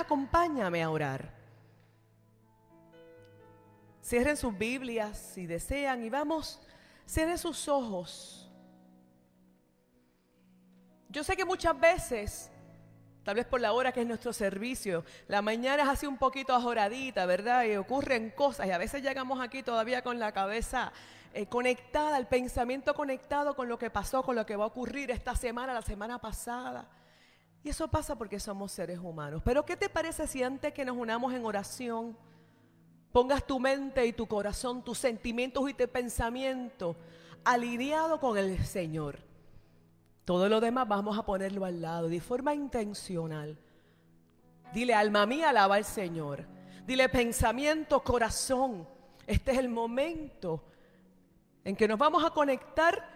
acompáñame a orar. Cierren sus Biblias si desean y vamos, cierren sus ojos. Yo sé que muchas veces, tal vez por la hora que es nuestro servicio, la mañana es así un poquito ajoradita, ¿verdad? Y ocurren cosas y a veces llegamos aquí todavía con la cabeza eh, conectada, el pensamiento conectado con lo que pasó, con lo que va a ocurrir esta semana, la semana pasada. Y eso pasa porque somos seres humanos. Pero ¿qué te parece si antes que nos unamos en oración, pongas tu mente y tu corazón, tus sentimientos y tu pensamiento alineado con el Señor? Todo lo demás vamos a ponerlo al lado de forma intencional. Dile, alma mía, alaba al Señor. Dile, pensamiento, corazón. Este es el momento en que nos vamos a conectar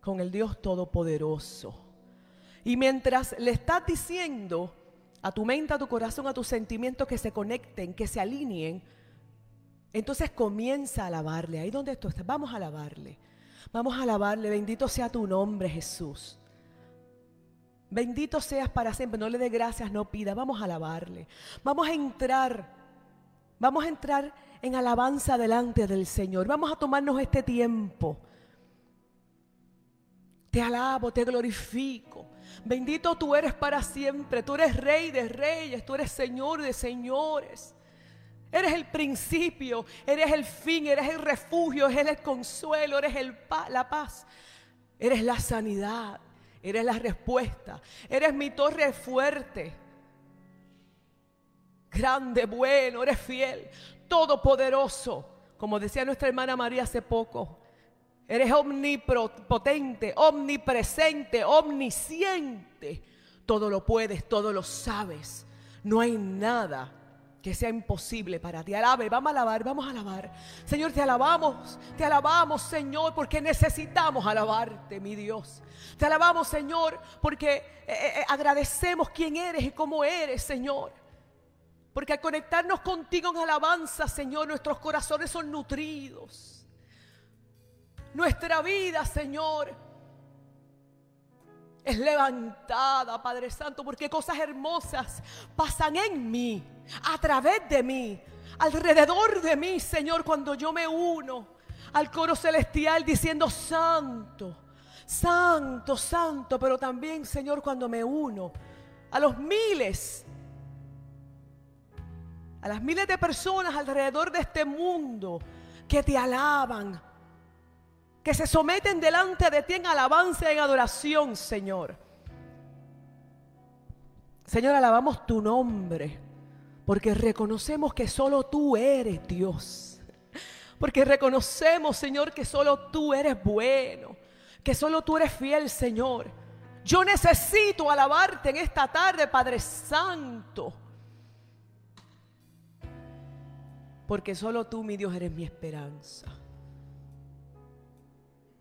con el Dios Todopoderoso. Y mientras le estás diciendo a tu mente, a tu corazón, a tus sentimientos que se conecten, que se alineen, entonces comienza a alabarle. Ahí donde tú estás, vamos a alabarle. Vamos a alabarle. Bendito sea tu nombre, Jesús. Bendito seas para siempre. No le dé gracias, no pida. Vamos a alabarle. Vamos a entrar. Vamos a entrar en alabanza delante del Señor. Vamos a tomarnos este tiempo. Te alabo, te glorifico. Bendito tú eres para siempre. Tú eres rey de reyes, tú eres señor de señores. Eres el principio, eres el fin, eres el refugio, eres el consuelo, eres el la paz. Eres la sanidad, eres la respuesta. Eres mi torre fuerte. Grande, bueno, eres fiel todopoderoso. Como decía nuestra hermana María hace poco, eres omnipotente, omnipresente, omnisciente. Todo lo puedes, todo lo sabes. No hay nada que sea imposible para ti. Alabe, vamos a alabar, vamos a alabar. Señor, te alabamos, te alabamos, Señor, porque necesitamos alabarte, mi Dios. Te alabamos, Señor, porque eh, eh, eh, agradecemos quién eres y cómo eres, Señor. Porque al conectarnos contigo en alabanza, Señor, nuestros corazones son nutridos. Nuestra vida, Señor, es levantada, Padre Santo, porque cosas hermosas pasan en mí, a través de mí, alrededor de mí, Señor, cuando yo me uno al coro celestial diciendo santo, santo, santo, pero también, Señor, cuando me uno a los miles a las miles de personas alrededor de este mundo que te alaban, que se someten delante de ti en alabanza y en adoración, Señor. Señor, alabamos tu nombre, porque reconocemos que solo tú eres Dios. Porque reconocemos, Señor, que solo tú eres bueno, que solo tú eres fiel, Señor. Yo necesito alabarte en esta tarde, Padre Santo. porque solo tú, mi Dios, eres mi esperanza.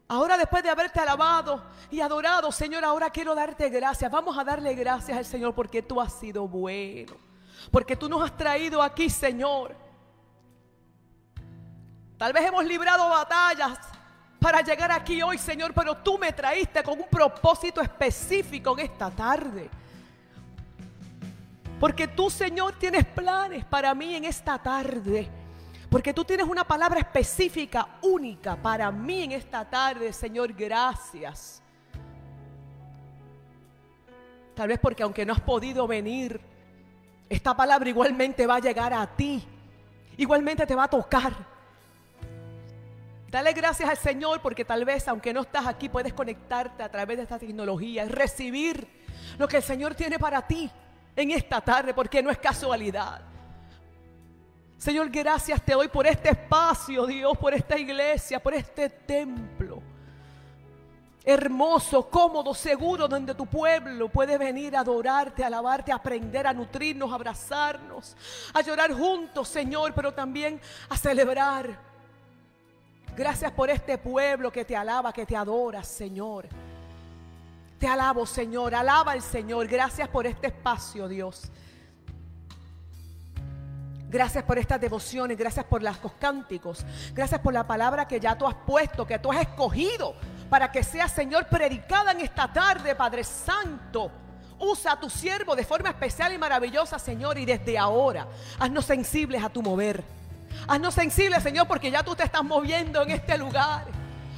Ahora después de haberte alabado y adorado, Señor, ahora quiero darte gracias. Vamos a darle gracias al Señor porque tú has sido bueno. Porque tú nos has traído aquí, Señor. Tal vez hemos librado batallas para llegar aquí hoy, Señor, pero tú me traíste con un propósito específico en esta tarde. Porque tú, Señor, tienes planes para mí en esta tarde. Porque tú tienes una palabra específica, única para mí en esta tarde, Señor. Gracias. Tal vez porque aunque no has podido venir, esta palabra igualmente va a llegar a ti. Igualmente te va a tocar. Dale gracias al Señor porque tal vez aunque no estás aquí puedes conectarte a través de esta tecnología y recibir lo que el Señor tiene para ti en esta tarde porque no es casualidad. Señor, gracias te doy por este espacio, Dios, por esta iglesia, por este templo. Hermoso, cómodo, seguro, donde tu pueblo puede venir a adorarte, a alabarte, a aprender, a nutrirnos, a abrazarnos, a llorar juntos, Señor, pero también a celebrar. Gracias por este pueblo que te alaba, que te adora, Señor. Te alabo, Señor. Alaba al Señor. Gracias por este espacio, Dios. Gracias por estas devociones, gracias por los cánticos, gracias por la palabra que ya tú has puesto, que tú has escogido para que sea, Señor, predicada en esta tarde, Padre Santo. Usa a tu siervo de forma especial y maravillosa, Señor, y desde ahora haznos sensibles a tu mover. Haznos sensibles, Señor, porque ya tú te estás moviendo en este lugar.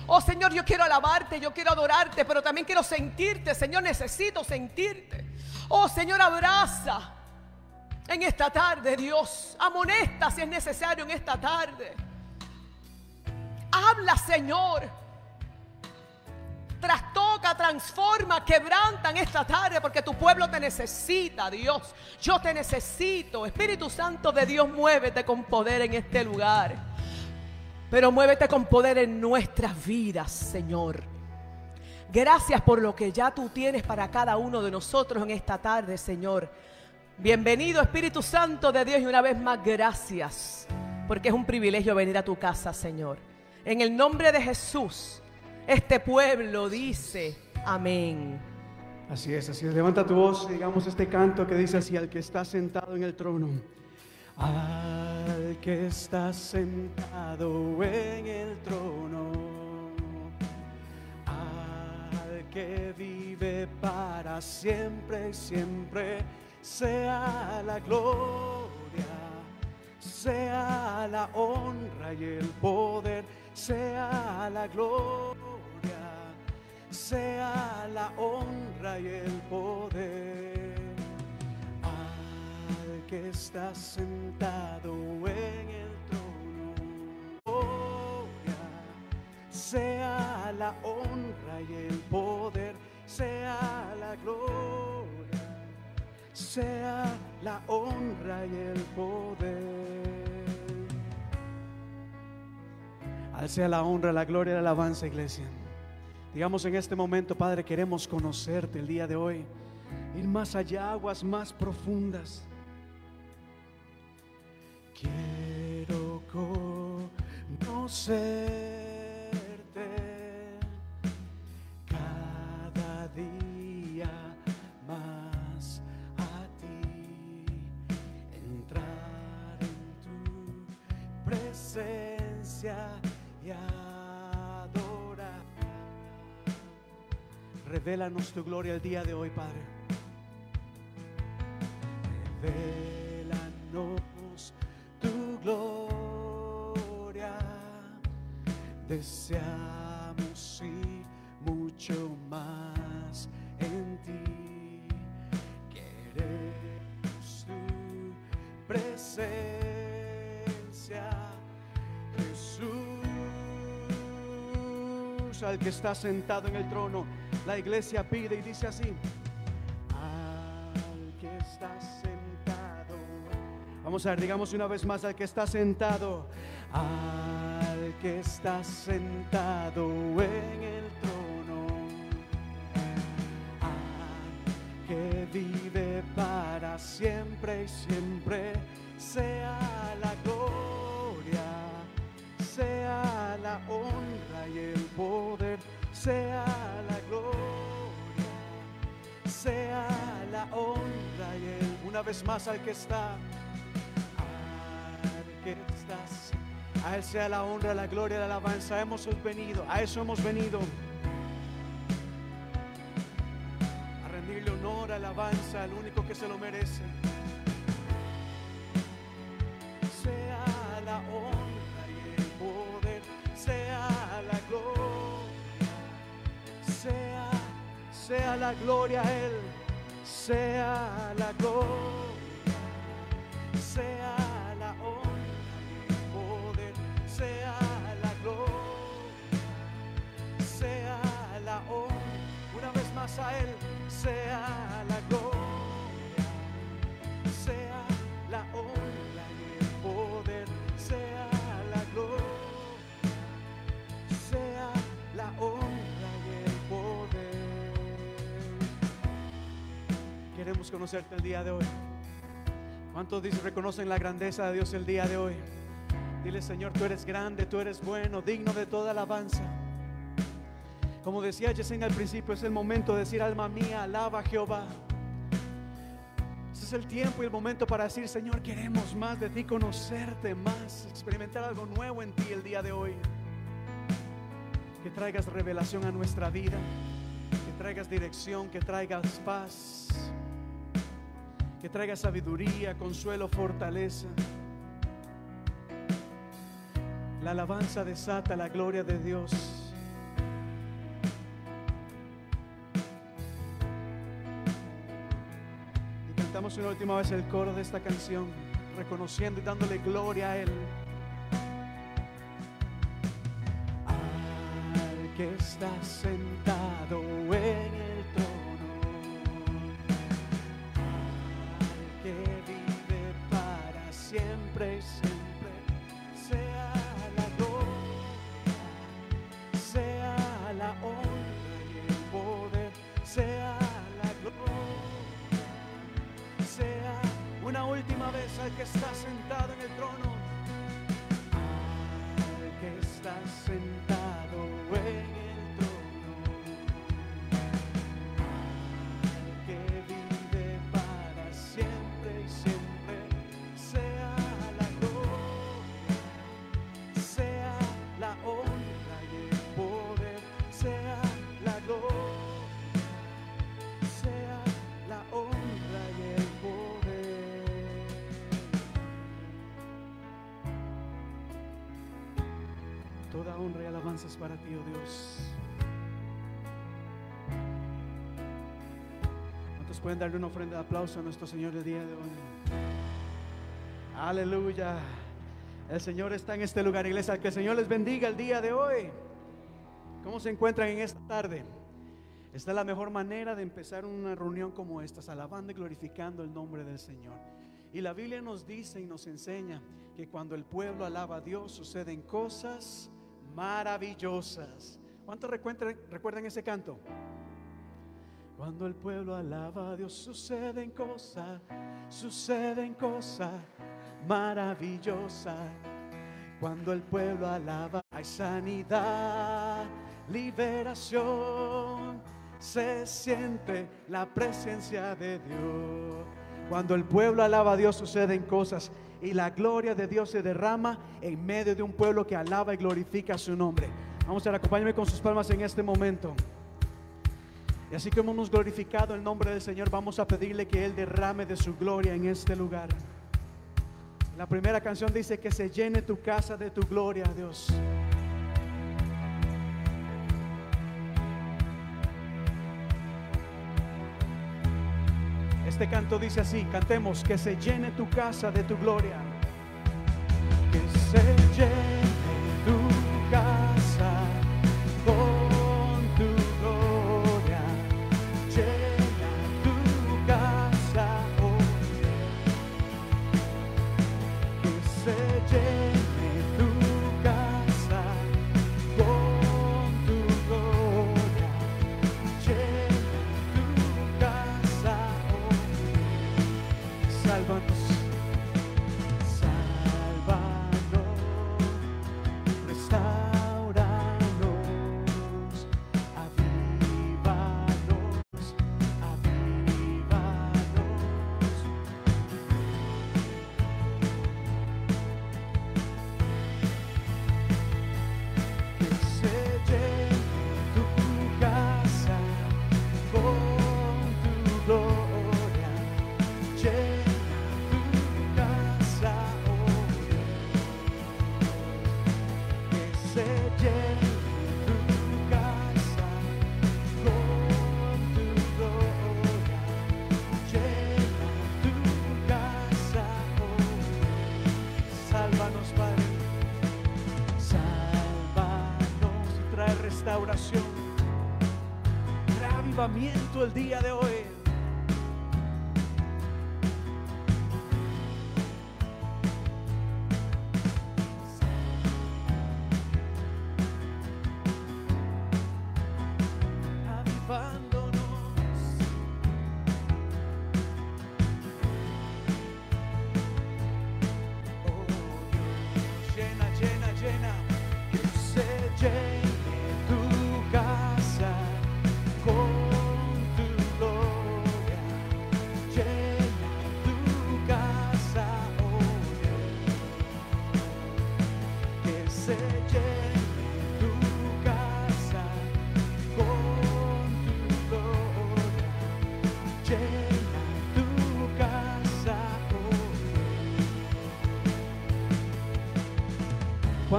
Oh Señor, yo quiero alabarte, yo quiero adorarte, pero también quiero sentirte, Señor, necesito sentirte. Oh Señor, abraza en esta tarde, Dios. Amonesta si es necesario en esta tarde. Habla, Señor. Trastoca, transforma, quebranta en esta tarde porque tu pueblo te necesita, Dios. Yo te necesito. Espíritu Santo de Dios, muévete con poder en este lugar. Pero muévete con poder en nuestras vidas, Señor. Gracias por lo que ya tú tienes para cada uno de nosotros en esta tarde, Señor. Bienvenido Espíritu Santo de Dios y una vez más gracias, porque es un privilegio venir a tu casa, Señor. En el nombre de Jesús, este pueblo dice amén. Así es, así es. Levanta tu voz y digamos este canto que dice así, al que está sentado en el trono. Al que está sentado en el trono. Al que vive para siempre siempre. Sea la gloria, sea la honra y el poder sea la gloria, sea la honra y el poder al que está sentado en el trono. Gloria, sea la honra y el poder, sea la gloria, sea la honra y el poder. Al sea la honra, la gloria y la alabanza, iglesia. Digamos en este momento, Padre, queremos conocerte el día de hoy, ir más allá, aguas más profundas. Quiero conocerte Revélanos tu gloria el día de hoy, Padre. Revélanos tu gloria. Deseamos ir mucho más en ti. Queremos tu presencia, Jesús, al que está sentado en el trono. La iglesia pide y dice así. Al que está sentado. Vamos a ver, digamos una vez más, al que está sentado. Al que está sentado en el trono. Al que vive para siempre y siempre. Honra y el una vez más al que está, al que estás, a él sea la honra, la gloria, la alabanza. Hemos venido, a eso hemos venido. A rendirle honor, alabanza al único que se lo merece. Sea la honra y el poder, sea la gloria, sea, sea la gloria a Él, sea la gloria, sea la honra poder, sea la gloria, sea la honra, una vez más a Él, sea Queremos conocerte el día de hoy. ¿Cuántos dicen, reconocen la grandeza de Dios el día de hoy? Dile, Señor, tú eres grande, tú eres bueno, digno de toda alabanza. Como decía Yesenia al principio, es el momento de decir, alma mía, alaba a Jehová. Ese es el tiempo y el momento para decir, Señor, queremos más de ti, conocerte más, experimentar algo nuevo en ti el día de hoy. Que traigas revelación a nuestra vida, que traigas dirección, que traigas paz, que traigas sabiduría, consuelo, fortaleza. La alabanza desata la gloria de Dios. Y cantamos una última vez el coro de esta canción, reconociendo y dándole gloria a Él. Al que está sentado en el está sentado honra y alabanza es para ti, oh Dios. ¿Cuántos pueden darle una ofrenda de aplauso a nuestro Señor el día de hoy? Aleluya. El Señor está en este lugar, iglesia. Que el Señor les bendiga el día de hoy. ¿Cómo se encuentran en esta tarde? Esta es la mejor manera de empezar una reunión como esta, alabando y glorificando el nombre del Señor. Y la Biblia nos dice y nos enseña que cuando el pueblo alaba a Dios suceden cosas maravillosas. ¿Cuántos recuerdan, recuerdan ese canto? Cuando el pueblo alaba a Dios suceden cosas, suceden cosas maravillosas. Cuando el pueblo alaba hay sanidad, liberación, se siente la presencia de Dios. Cuando el pueblo alaba a Dios suceden cosas y la gloria de Dios se derrama en medio de un pueblo que alaba y glorifica su nombre. Vamos a acompáñame con sus palmas en este momento. Y así como hemos glorificado el nombre del Señor, vamos a pedirle que Él derrame de su gloria en este lugar. La primera canción dice que se llene tu casa de tu gloria, Dios. Este canto dice así, cantemos, que se llene tu casa de tu gloria.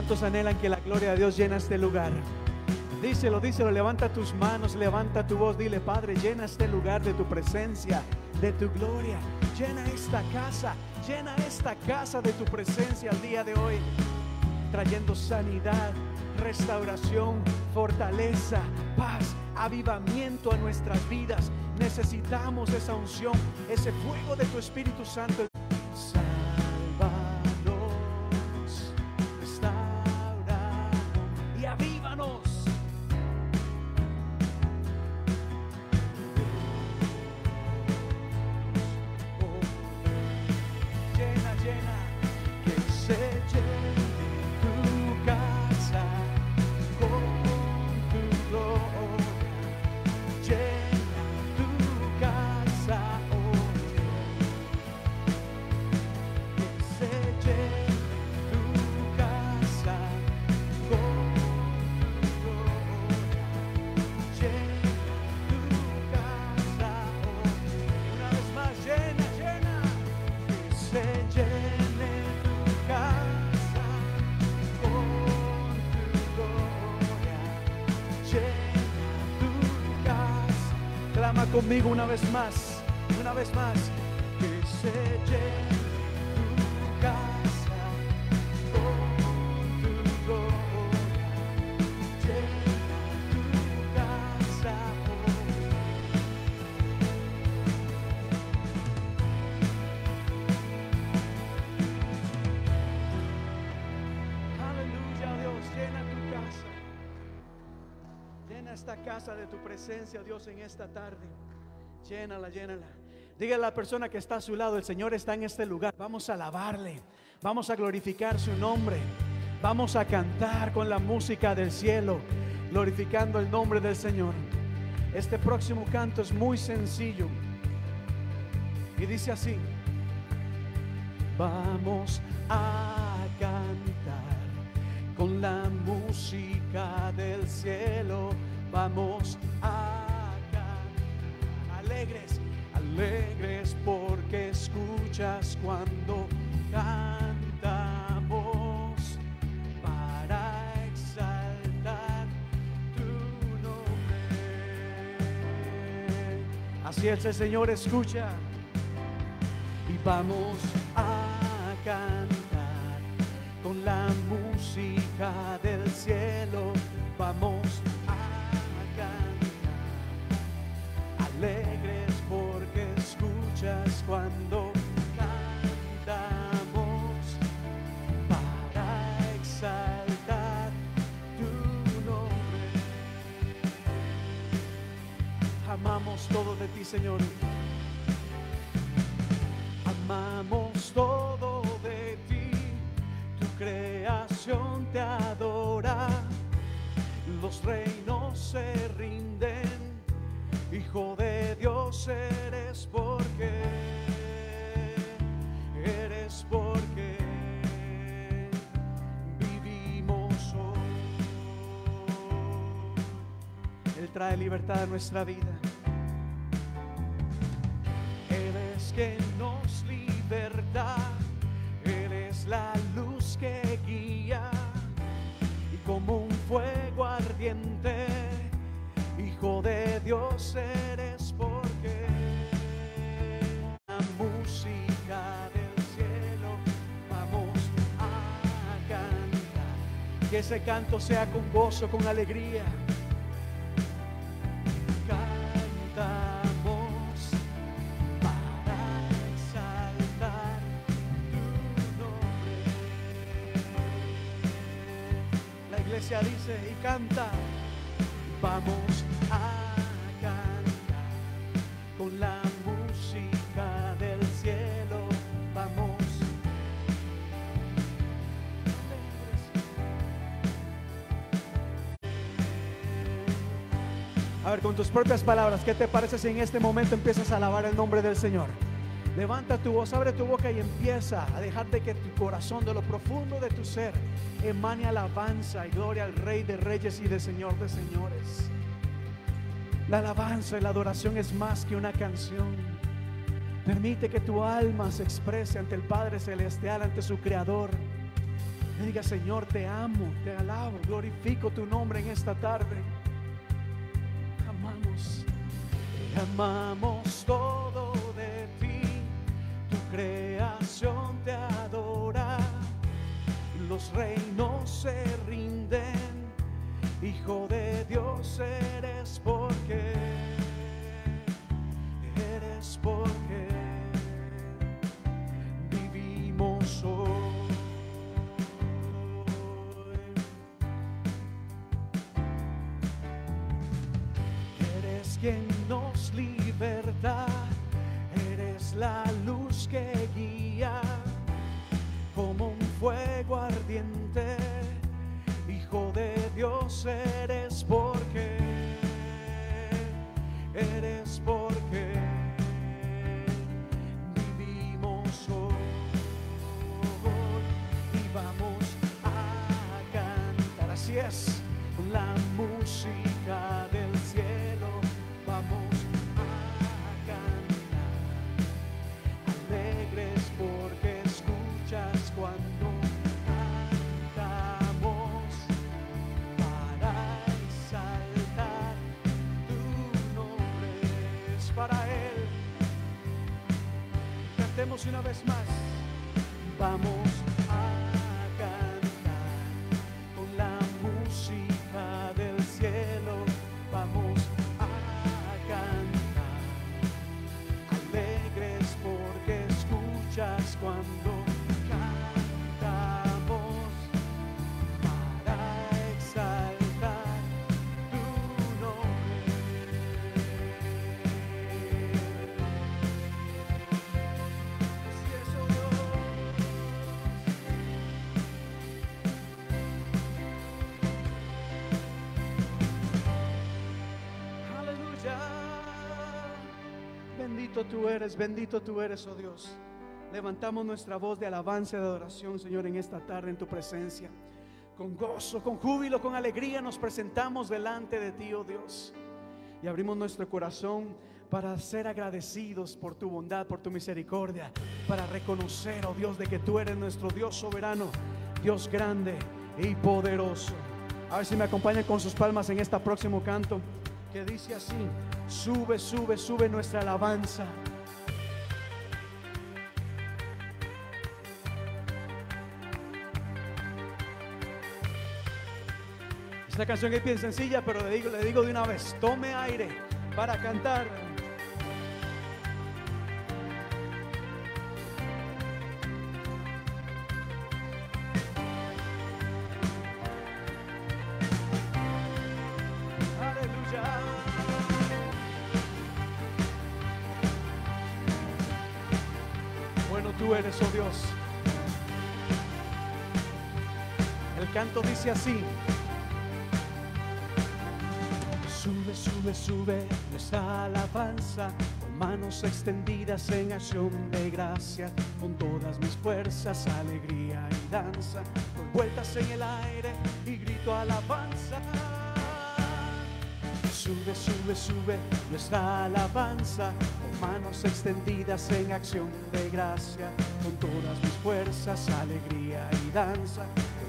¿Cuántos anhelan que la gloria de Dios llena este lugar? Díselo, díselo, levanta tus manos, levanta tu voz, dile, Padre, llena este lugar de tu presencia, de tu gloria. Llena esta casa, llena esta casa de tu presencia al día de hoy, trayendo sanidad, restauración, fortaleza, paz, avivamiento a nuestras vidas. Necesitamos esa unción, ese fuego de tu Espíritu Santo. Presencia, Dios, en esta tarde. Llénala, llénala. Dígale a la persona que está a su lado, el Señor está en este lugar. Vamos a alabarle, vamos a glorificar su nombre. Vamos a cantar con la música del cielo, glorificando el nombre del Señor. Este próximo canto es muy sencillo. Y dice así. Vamos a cantar con la música del cielo. Vamos a cantar alegres, alegres porque escuchas cuando cantamos para exaltar tu nombre. Así es el Señor, escucha y vamos a cantar con la música del cielo. Vamos alegres porque escuchas cuando cantamos para exaltar tu nombre. Amamos todo de ti, Señor. Amamos todo de ti, tu creación te adora, los reinos se rinden, Hijo de Dios eres porque, eres porque vivimos hoy. Él trae libertad a nuestra vida. Eres que nos liberta, eres la luz que guía y como un fuego ardiente, Dios eres porque la música del cielo vamos a cantar, que ese canto sea con gozo, con alegría. Cantamos para exaltar tu nombre. La iglesia dice y canta, vamos con la música del cielo, vamos. A ver, con tus propias palabras, ¿qué te parece si en este momento empiezas a alabar el nombre del Señor? Levanta tu voz, abre tu boca y empieza a dejarte que tu corazón, de lo profundo de tu ser, emane alabanza y gloria al Rey de Reyes y de Señor de Señores. La alabanza y la adoración es más que una canción. Permite que tu alma se exprese ante el Padre Celestial, ante su Creador. Diga, Señor, te amo, te alabo, glorifico tu nombre en esta tarde. Amamos, te amamos todo de ti. Tu creación te adora. Los reinos se rinden. Hijo de Dios Eres una vez más. Tú eres, bendito tú eres, oh Dios. Levantamos nuestra voz de alabanza y de adoración, Señor, en esta tarde en tu presencia. Con gozo, con júbilo, con alegría nos presentamos delante de ti, oh Dios. Y abrimos nuestro corazón para ser agradecidos por tu bondad, por tu misericordia, para reconocer, oh Dios, de que tú eres nuestro Dios soberano, Dios grande y poderoso. A ver si me acompañan con sus palmas en este próximo canto que dice así, sube, sube, sube nuestra alabanza. Esta canción es bien sencilla, pero le digo, le digo de una vez, tome aire para cantar. Así. Sube, sube, sube nuestra alabanza con manos extendidas en acción de gracia, con todas mis fuerzas, alegría y danza, con vueltas en el aire y grito alabanza. Sube, sube, sube nuestra alabanza con manos extendidas en acción de gracia, con todas mis fuerzas, alegría y danza,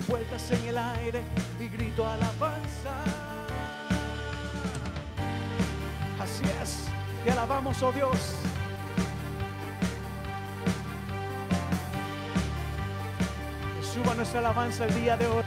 vueltas en el aire y grito alabanza. Así es, te alabamos, oh Dios. Que Suba nuestra alabanza el día de hoy.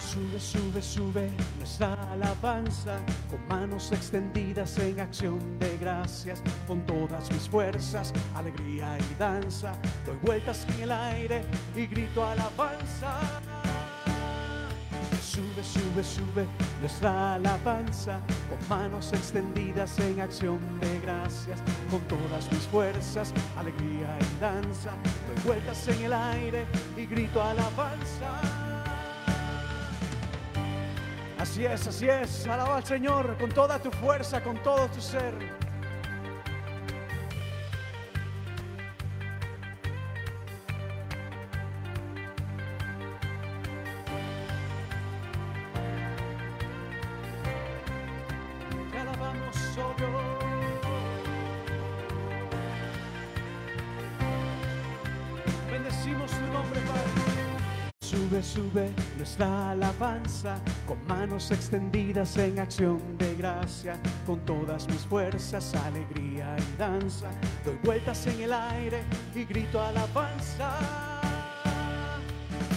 Sube, sube, sube nuestra alabanza con manos extendidas en acción de gracias, con todas mis fuerzas, alegría y danza. Doy vueltas en el aire y grito alabanza. Sube, sube, sube nuestra alabanza con manos extendidas en acción de gracias, con todas mis fuerzas, alegría y danza. Doy vueltas en el aire y grito alabanza. Así es, así es. Alaba al Señor con toda tu fuerza, con todo tu ser. Con manos extendidas en acción de gracia, con todas mis fuerzas, alegría y danza. Doy vueltas en el aire y grito alabanza.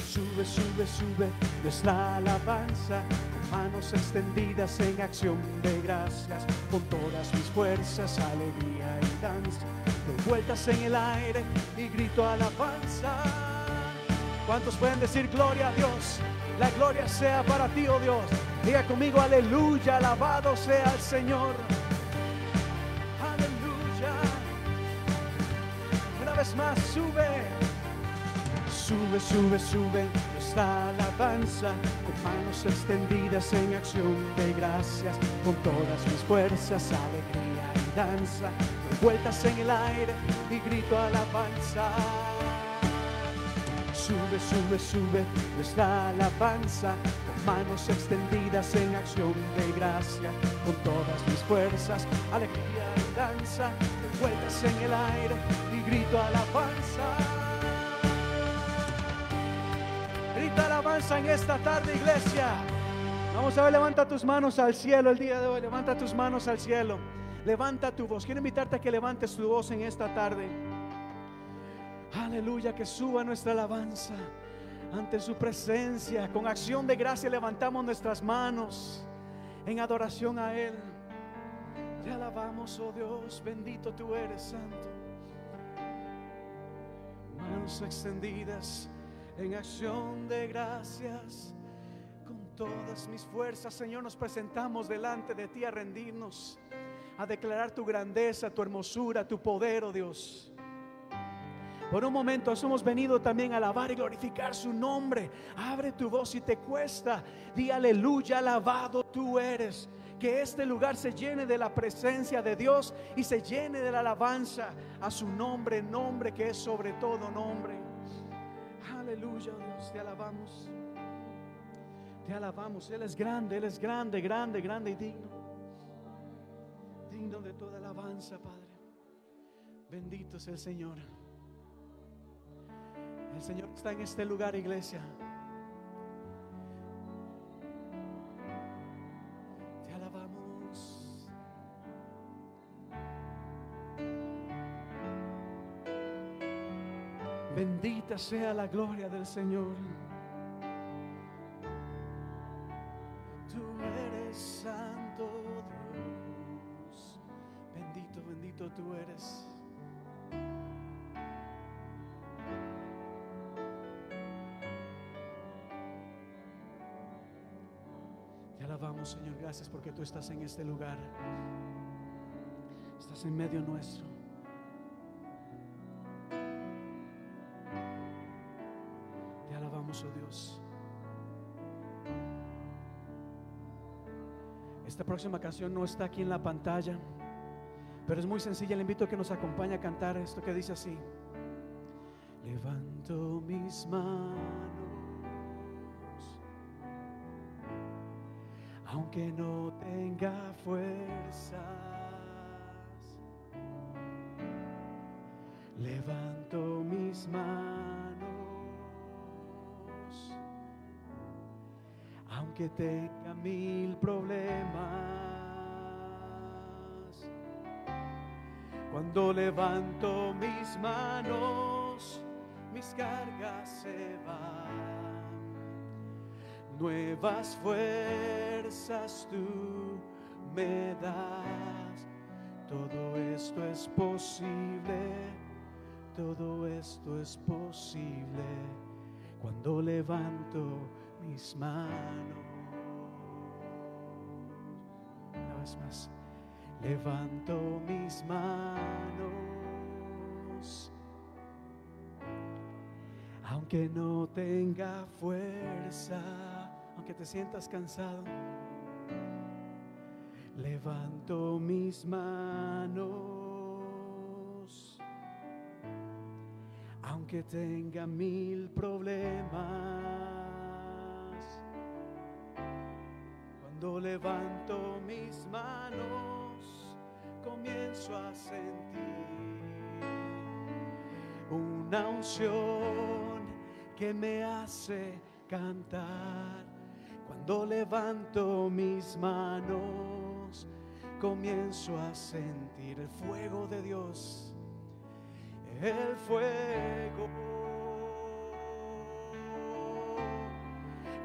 Sube, sube, sube nuestra alabanza con manos extendidas en acción de gracias, con todas mis fuerzas, alegría y danza. Doy vueltas en el aire y grito alabanza. ¿Cuántos pueden decir gloria a Dios? La gloria sea para ti, oh Dios. Diga conmigo, aleluya, alabado sea el Señor. Aleluya. Una vez más, sube. Sube, sube, sube nuestra alabanza con manos extendidas en acción de gracias, con todas mis fuerzas, alegría y danza, vueltas en el aire y grito alabanza. Sube, sube, sube nuestra alabanza con manos extendidas en acción de gracia, con todas mis fuerzas, alegría y danza, vueltas en el aire y grito alabanza. Grita alabanza en esta tarde, iglesia. Vamos a ver, levanta tus manos al cielo el día de hoy. Levanta tus manos al cielo. Levanta tu voz. Quiero invitarte a que levantes tu voz en esta tarde. Aleluya, que suba nuestra alabanza ante su presencia. Con acción de gracia levantamos nuestras manos en adoración a Él. Te alabamos, oh Dios, bendito tú eres, Santo. Manos extendidas en acción de gracias. Con todas mis fuerzas, Señor, nos presentamos delante de ti a rendirnos, a declarar tu grandeza, tu hermosura, tu poder, oh Dios. Por un momento hemos venido también a alabar y glorificar su nombre. Abre tu voz si te cuesta. Di aleluya, alabado tú eres. Que este lugar se llene de la presencia de Dios y se llene de la alabanza a su nombre, nombre que es sobre todo nombre. Aleluya, Dios, te alabamos. Te alabamos. Él es grande, Él es grande, grande, grande y digno. Digno de toda alabanza, Padre. Bendito es el Señor. El Señor está en este lugar, iglesia. Te alabamos. Bendita sea la gloria del Señor. Porque tú estás en este lugar. Estás en medio nuestro. Te alabamos, oh Dios. Esta próxima canción no está aquí en la pantalla, pero es muy sencilla. Le invito a que nos acompañe a cantar esto que dice así. Levanto mis manos, aunque no tenga fuerzas. Levanto mis manos, aunque tenga mil problemas. Cuando levanto mis manos, mis cargas se van. Nuevas fuerzas tú me das. Todo esto es posible, todo esto es posible cuando levanto mis manos. Una vez más, levanto mis manos, aunque no tenga fuerza, aunque te sientas cansado. Levanto mis manos, aunque tenga mil problemas. Cuando levanto mis manos, comienzo a sentir una unción que me hace cantar. Cuando levanto mis manos, comienzo a sentir el fuego de Dios. El fuego.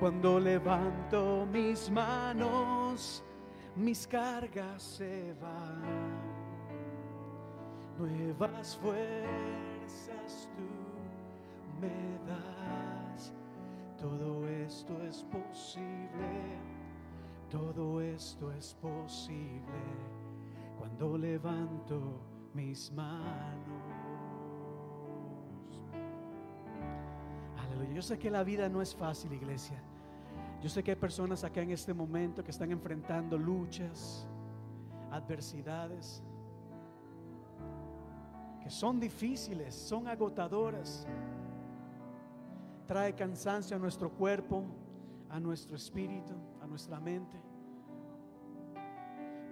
Cuando levanto mis manos, mis cargas se van. Nuevas fuerzas tú me das. Todo esto es posible. Todo esto es posible cuando levanto mis manos. Aleluya. Yo sé que la vida no es fácil, iglesia. Yo sé que hay personas acá en este momento que están enfrentando luchas, adversidades, que son difíciles, son agotadoras. Trae cansancio a nuestro cuerpo, a nuestro espíritu, a nuestra mente.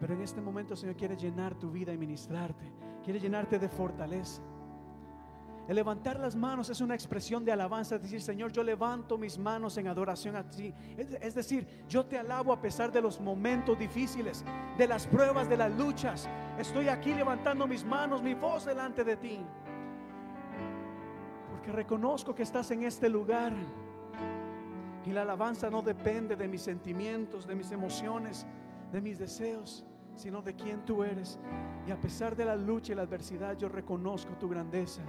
Pero en este momento Señor quiere llenar tu vida y ministrarte. Quiere llenarte de fortaleza. El levantar las manos es una expresión de alabanza, es decir, Señor, yo levanto mis manos en adoración a ti. Es, decir, yo te alabo a pesar de los momentos difíciles, de las pruebas, de las luchas. Estoy aquí levantando mis manos, mi voz delante de ti. Reconozco que estás en este lugar. Y la alabanza no depende de mis sentimientos, de mis emociones, de mis deseos, sino de quién tú eres. Y a pesar de la lucha y la adversidad, yo reconozco tu grandeza.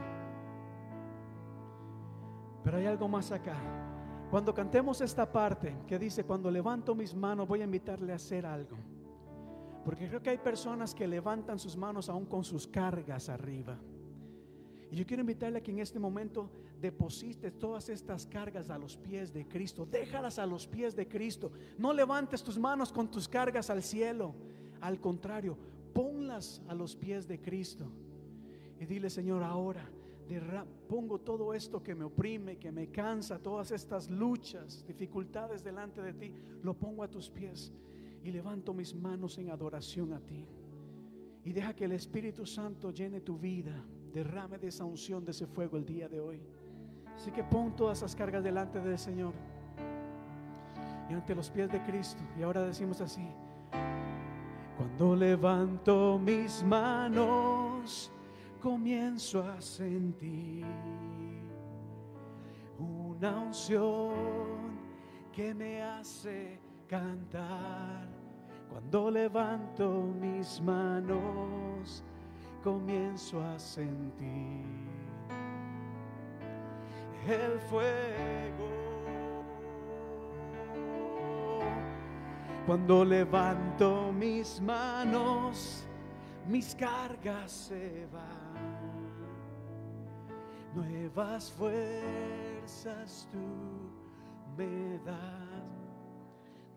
Pero hay algo más acá. Cuando cantemos esta parte que dice, cuando levanto mis manos, voy a invitarle a hacer algo. Porque creo que hay personas que levantan sus manos aún con sus cargas arriba. Y yo quiero invitarle a que en este momento deposites todas estas cargas a los pies de Cristo. Déjalas a los pies de Cristo. No levantes tus manos con tus cargas al cielo. Al contrario, ponlas a los pies de Cristo. Y dile, Señor, ahora pongo todo esto que me oprime, que me cansa, todas estas luchas, dificultades delante de ti, lo pongo a tus pies y levanto mis manos en adoración a ti. Y deja que el Espíritu Santo llene tu vida, derrame de esa unción, de ese fuego el día de hoy. Así que pon todas esas cargas delante del Señor y ante los pies de Cristo. Y ahora decimos así, cuando levanto mis manos, comienzo a sentir una unción que me hace cantar. Cuando levanto mis manos, comienzo a sentir el fuego. Cuando levanto mis manos, mis cargas se van nuevas fuerzas tú me das.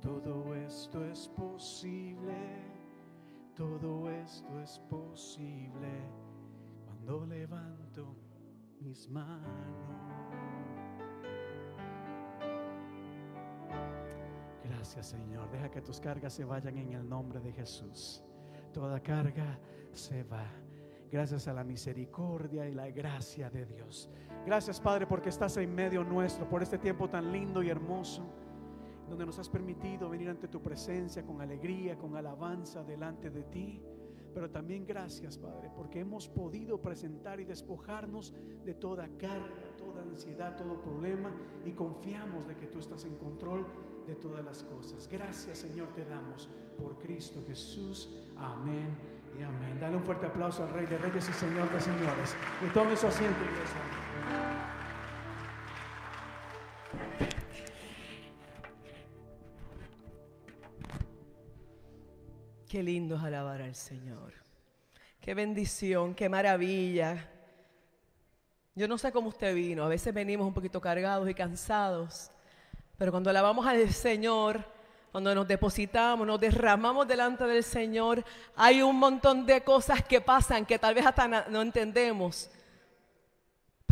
Todo esto es posible, todo esto es posible cuando levanto mis manos. Gracias Señor, deja que tus cargas se vayan en el nombre de Jesús. Toda carga se va gracias a la misericordia y la gracia de Dios. Gracias Padre porque estás en medio nuestro, por este tiempo tan lindo y hermoso, donde nos has permitido venir ante tu presencia con alegría, con alabanza delante de ti. Pero también gracias Padre porque hemos podido presentar y despojarnos de toda carga, toda ansiedad, todo problema y confiamos de que tú estás en control de todas las cosas. Gracias Señor te damos por Cristo Jesús. Amén y amén. Dale un fuerte aplauso al Rey de Reyes y Señor de Señores. Y tome su asiento, iglesia. Qué lindo es alabar al Señor. Qué bendición, qué maravilla. Yo no sé cómo usted vino. A veces venimos un poquito cargados y cansados. Pero cuando alabamos al Señor, cuando nos depositamos, nos derramamos delante del Señor, hay un montón de cosas que pasan que tal vez hasta no entendemos.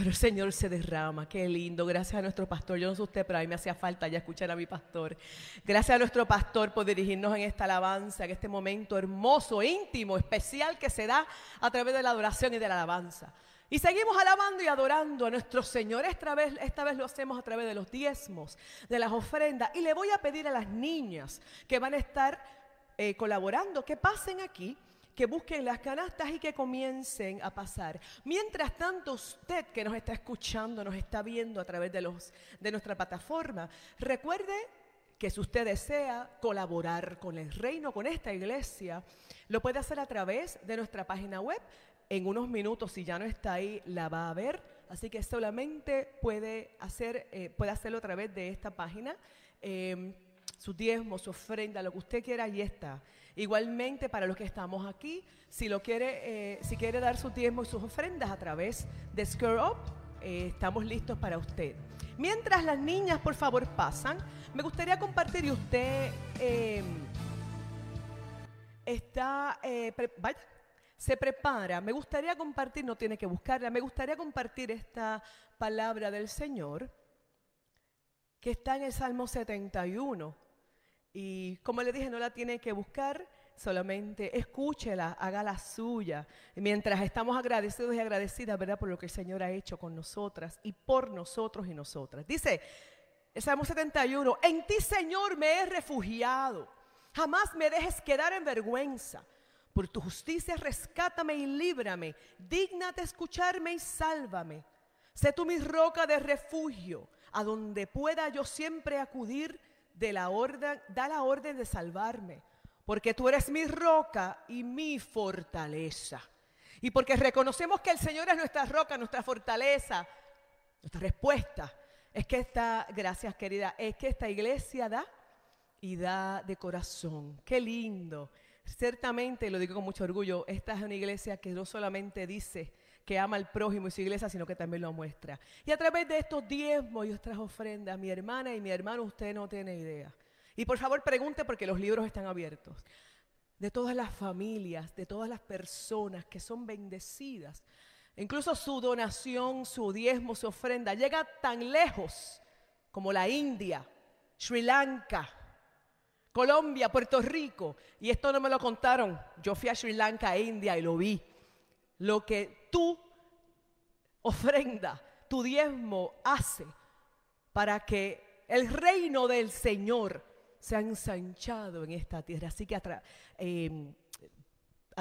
Pero el Señor se derrama, qué lindo. Gracias a nuestro pastor. Yo no sé usted, pero a mí me hacía falta ya escuchar a mi pastor. Gracias a nuestro pastor por dirigirnos en esta alabanza, en este momento hermoso, íntimo, especial que se da a través de la adoración y de la alabanza. Y seguimos alabando y adorando a nuestro Señor. Esta vez, esta vez lo hacemos a través de los diezmos, de las ofrendas. Y le voy a pedir a las niñas que van a estar eh, colaborando que pasen aquí, que busquen las canastas y que comiencen a pasar. Mientras tanto, usted que nos está escuchando, nos está viendo a través de, nuestra plataforma, recuerde que si usted desea colaborar con el reino, con esta iglesia, lo puede hacer a través de nuestra página web en unos minutos, si ya no está ahí, la va a ver. Así que solamente puede, hacer, eh, puede hacerlo a través de esta página. Em, su diezmo, su ofrenda, lo que usted quiera, ahí está. Igualmente para los que estamos aquí, si lo quiere, eh, si quiere dar su diezmo y sus ofrendas a través de Scare Up, eh, estamos listos para usted. Mientras las niñas, por favor, pasan, me gustaría compartir y usted em, está, vaya, se prepara, me gustaría compartir, no tiene que buscarla, me gustaría compartir esta palabra del Señor que está en el Salmo 71. Y como le dije, no la tiene que buscar, solamente escúchela, haga la suya. Mientras estamos agradecidos y agradecidas, ¿verdad? Por lo que el Señor ha hecho con nosotras y por nosotros y nosotras. Dice Salmo 71, en ti Señor me he refugiado, jamás me dejes quedar en vergüenza. Por tu justicia rescátame y líbrame. Dígnate escucharme y sálvame. Sé tú mi roca de refugio, a donde pueda yo siempre acudir de la orden, da la orden de salvarme, porque tú eres mi roca y mi fortaleza. Y porque reconocemos que el Señor es nuestra roca, nuestra fortaleza, nuestra respuesta es que esta, gracias querida, es que esta iglesia da y da de corazón. Qué lindo Ciertamente, lo digo con mucho orgullo, esta es una iglesia que no solamente dice que ama al prójimo y su iglesia, sino que también lo muestra. Y a través de estos diezmos y otras ofrendas, mi hermana y mi hermano, usted no tiene idea. Y por favor pregunte porque los libros están abiertos. De todas las familias, de todas las personas que son bendecidas. Incluso su donación, su diezmo, su ofrenda llega tan lejos como la India, Sri Lanka, Colombia, Puerto Rico. Y esto no me lo contaron. Yo fui a Sri Lanka, India y lo vi. Lo que tú ofrenda, tu diezmo hace para que el reino del Señor sea ensanchado en esta tierra. Así que a, em,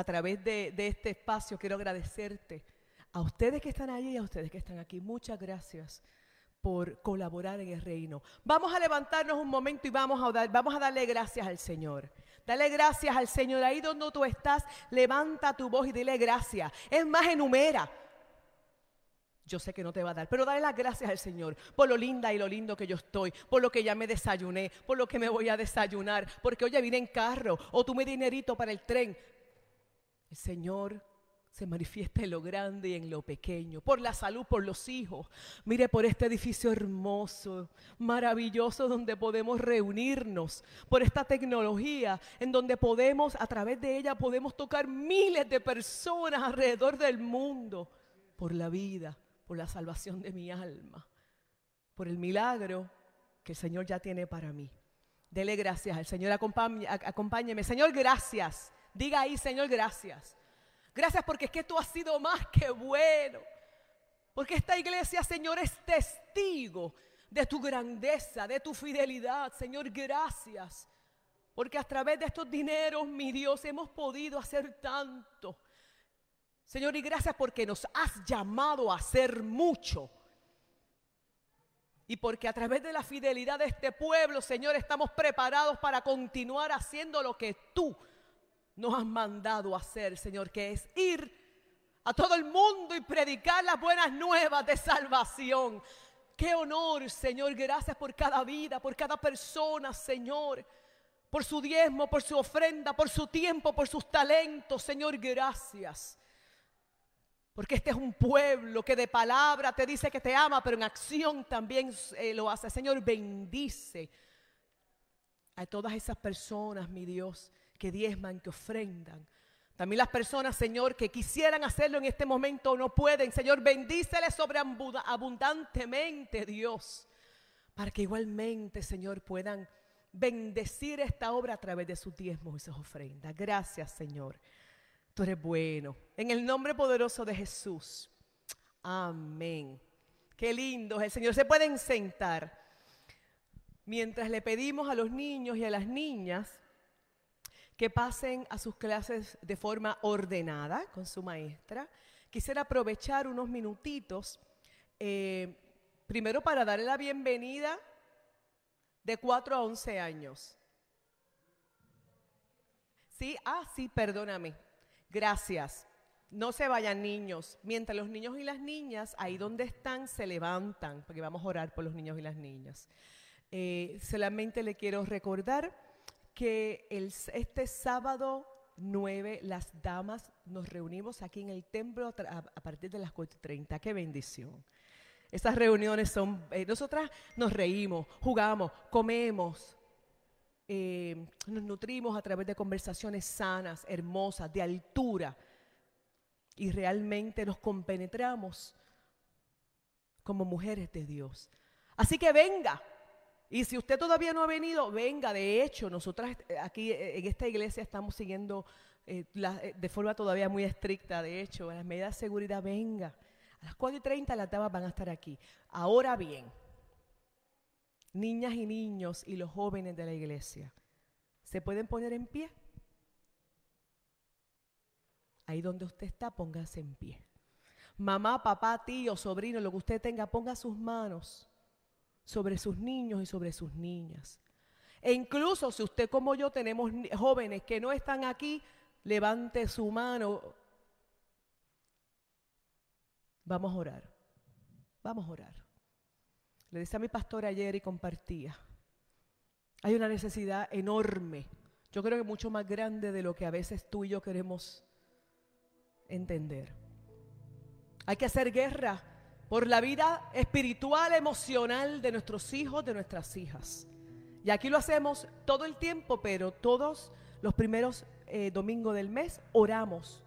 través de, de este espacio quiero agradecerte a ustedes que están allí y a ustedes que están aquí. Muchas gracias por colaborar en el reino. Vamos a levantarnos un momento y vamos a, vamos a darle gracias al Señor. Dale gracias al Señor. Ahí donde tú estás, levanta tu voz y dile gracias. Es más, enumera. Yo sé que no te va a dar, pero dale las gracias al Señor por lo linda y lo lindo que yo estoy, por lo que ya me desayuné, por lo que me voy a desayunar, porque hoy vine en carro o tú me dinerito para el tren. El Señor se manifiesta en lo grande y en lo pequeño, por la salud, por los hijos. Mire por este edificio hermoso, maravilloso, donde podemos reunirnos, por esta tecnología, en donde podemos, a través de ella, podemos tocar miles de personas alrededor del mundo, por la vida, por la salvación de mi alma, por el milagro que el Señor ya tiene para mí. Dele gracias al Señor, acompáñeme. Señor, gracias. Diga ahí, Señor, gracias. Gracias porque es que tú has sido más que bueno. Porque esta iglesia, Señor, es testigo de tu grandeza, de tu fidelidad. Señor, gracias. Porque a través de estos dineros, mi Dios, hemos podido hacer tanto. Señor, y gracias porque nos has llamado a hacer mucho. Y porque a través de la fidelidad de este pueblo, Señor, estamos preparados para continuar haciendo lo que tú nos has mandado hacer, Señor, que es ir a todo el mundo y predicar las buenas nuevas de salvación. Qué honor, Señor. Gracias por cada vida, por cada persona, Señor. Por su diezmo, por su ofrenda, por su tiempo, por sus talentos, Señor. Gracias. Porque este es un pueblo que de palabra te dice que te ama, pero en acción también eh, lo hace. Señor, bendice a todas esas personas, mi Dios, que diezman, que ofrendan. También las personas, Señor, que quisieran hacerlo en este momento no pueden. Señor, bendíceles sobre abundantemente, Dios, para que igualmente, Señor, puedan bendecir esta obra a través de sus diezmos y sus ofrendas. Gracias, Señor. Tú eres bueno. En el nombre poderoso de Jesús. Amén. Qué lindo el Señor. Se pueden sentar. Mientras le pedimos a los niños y a las niñas que pasen a sus clases de forma ordenada con su maestra, quisiera aprovechar unos minutitos, eh, primero para darle la bienvenida de 4 a 11 años. Sí, ah, sí, perdóname. Gracias. No se vayan niños. Mientras los niños y las niñas, ahí donde están, se levantan, porque vamos a orar por los niños y las niñas. Eh, solamente le quiero recordar que el, este sábado 9, las damas nos reunimos aquí en el templo a, partir de las 4.30. ¡Qué bendición! Esas reuniones son, eh, nosotras nos reímos, jugamos, comemos, eh, nos nutrimos a través de conversaciones sanas, hermosas, de altura y realmente nos compenetramos como mujeres de Dios. Así que venga. Y si usted todavía no ha venido, venga. De hecho, nosotras eh, aquí eh, en esta iglesia estamos siguiendo eh, de forma todavía muy estricta. De hecho, las medidas de seguridad, venga. A las 4 y 30 las damas van a estar aquí. Ahora bien, niñas y niños y los jóvenes de la iglesia, ¿se pueden poner en pie? Ahí donde usted está, póngase en pie. Mamá, papá, tío, sobrino, lo que usted tenga, ponga sus manos sobre sus niños y sobre sus niñas. E incluso si usted como yo tenemos jóvenes que no están aquí, levante su mano. Vamos a orar. Vamos a orar. Le decía a mi pastor ayer y compartía. Hay una necesidad enorme. Yo creo que mucho más grande de lo que a veces tú y yo queremos entender. Hay que hacer guerra por la vida espiritual, emocional de nuestros hijos, de nuestras hijas. Y aquí lo hacemos todo el tiempo, pero todos los primeros eh, domingos del mes oramos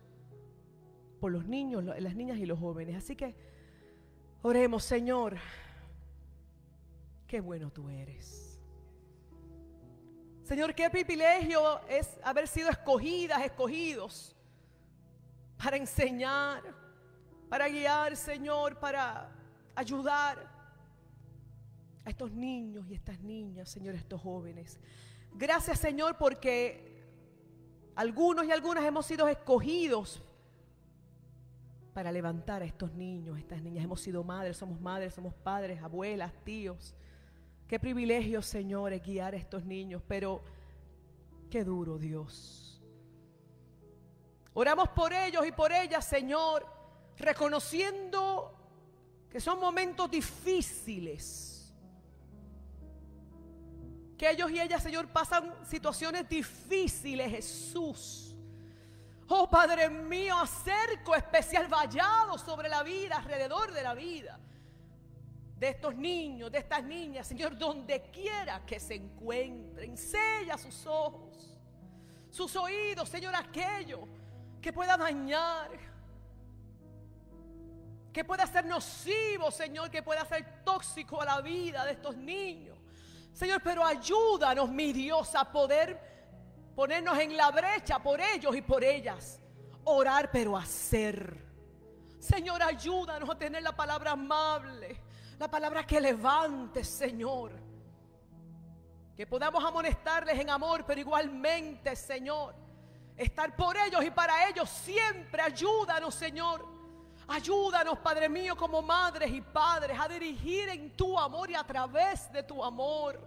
por los niños, las niñas y los jóvenes. Así que oremos, Señor, qué bueno tú eres. Señor, qué privilegio es haber sido escogidas, escogidos para enseñar, para guiar, Señor, para ayudar a estos niños y estas niñas, Señor, estos jóvenes. Gracias, Señor, porque algunos y algunas hemos sido escogidos para levantar a estos niños, estas niñas. Hemos sido madres, somos madres, somos padres, abuelas, tíos. Qué privilegio, Señor, es guiar a estos niños, pero qué duro, Dios. Oramos por ellos y por ellas, Señor, reconociendo que son momentos difíciles. Que ellos y ellas, Señor, pasan situaciones difíciles, Jesús. Oh Padre mío, acerco especial vallado sobre la vida, alrededor de la vida de estos niños, de estas niñas, Señor, donde quiera que se encuentren. Sella sus ojos, sus oídos, Señor, aquello que pueda dañar, que pueda ser nocivo, Señor, que pueda ser tóxico a la vida de estos niños. Señor, pero ayúdanos, mi Dios, a poder ponernos en la brecha por ellos y por ellas. Orar, pero hacer. Señor, ayúdanos a tener la palabra amable, la palabra que levante, Señor. Que podamos amonestarles en amor, pero igualmente, Señor, estar por ellos y para ellos siempre. Ayúdanos, Señor. Ayúdanos, Padre mío, como madres y padres, a dirigir en tu amor y a través de tu amor.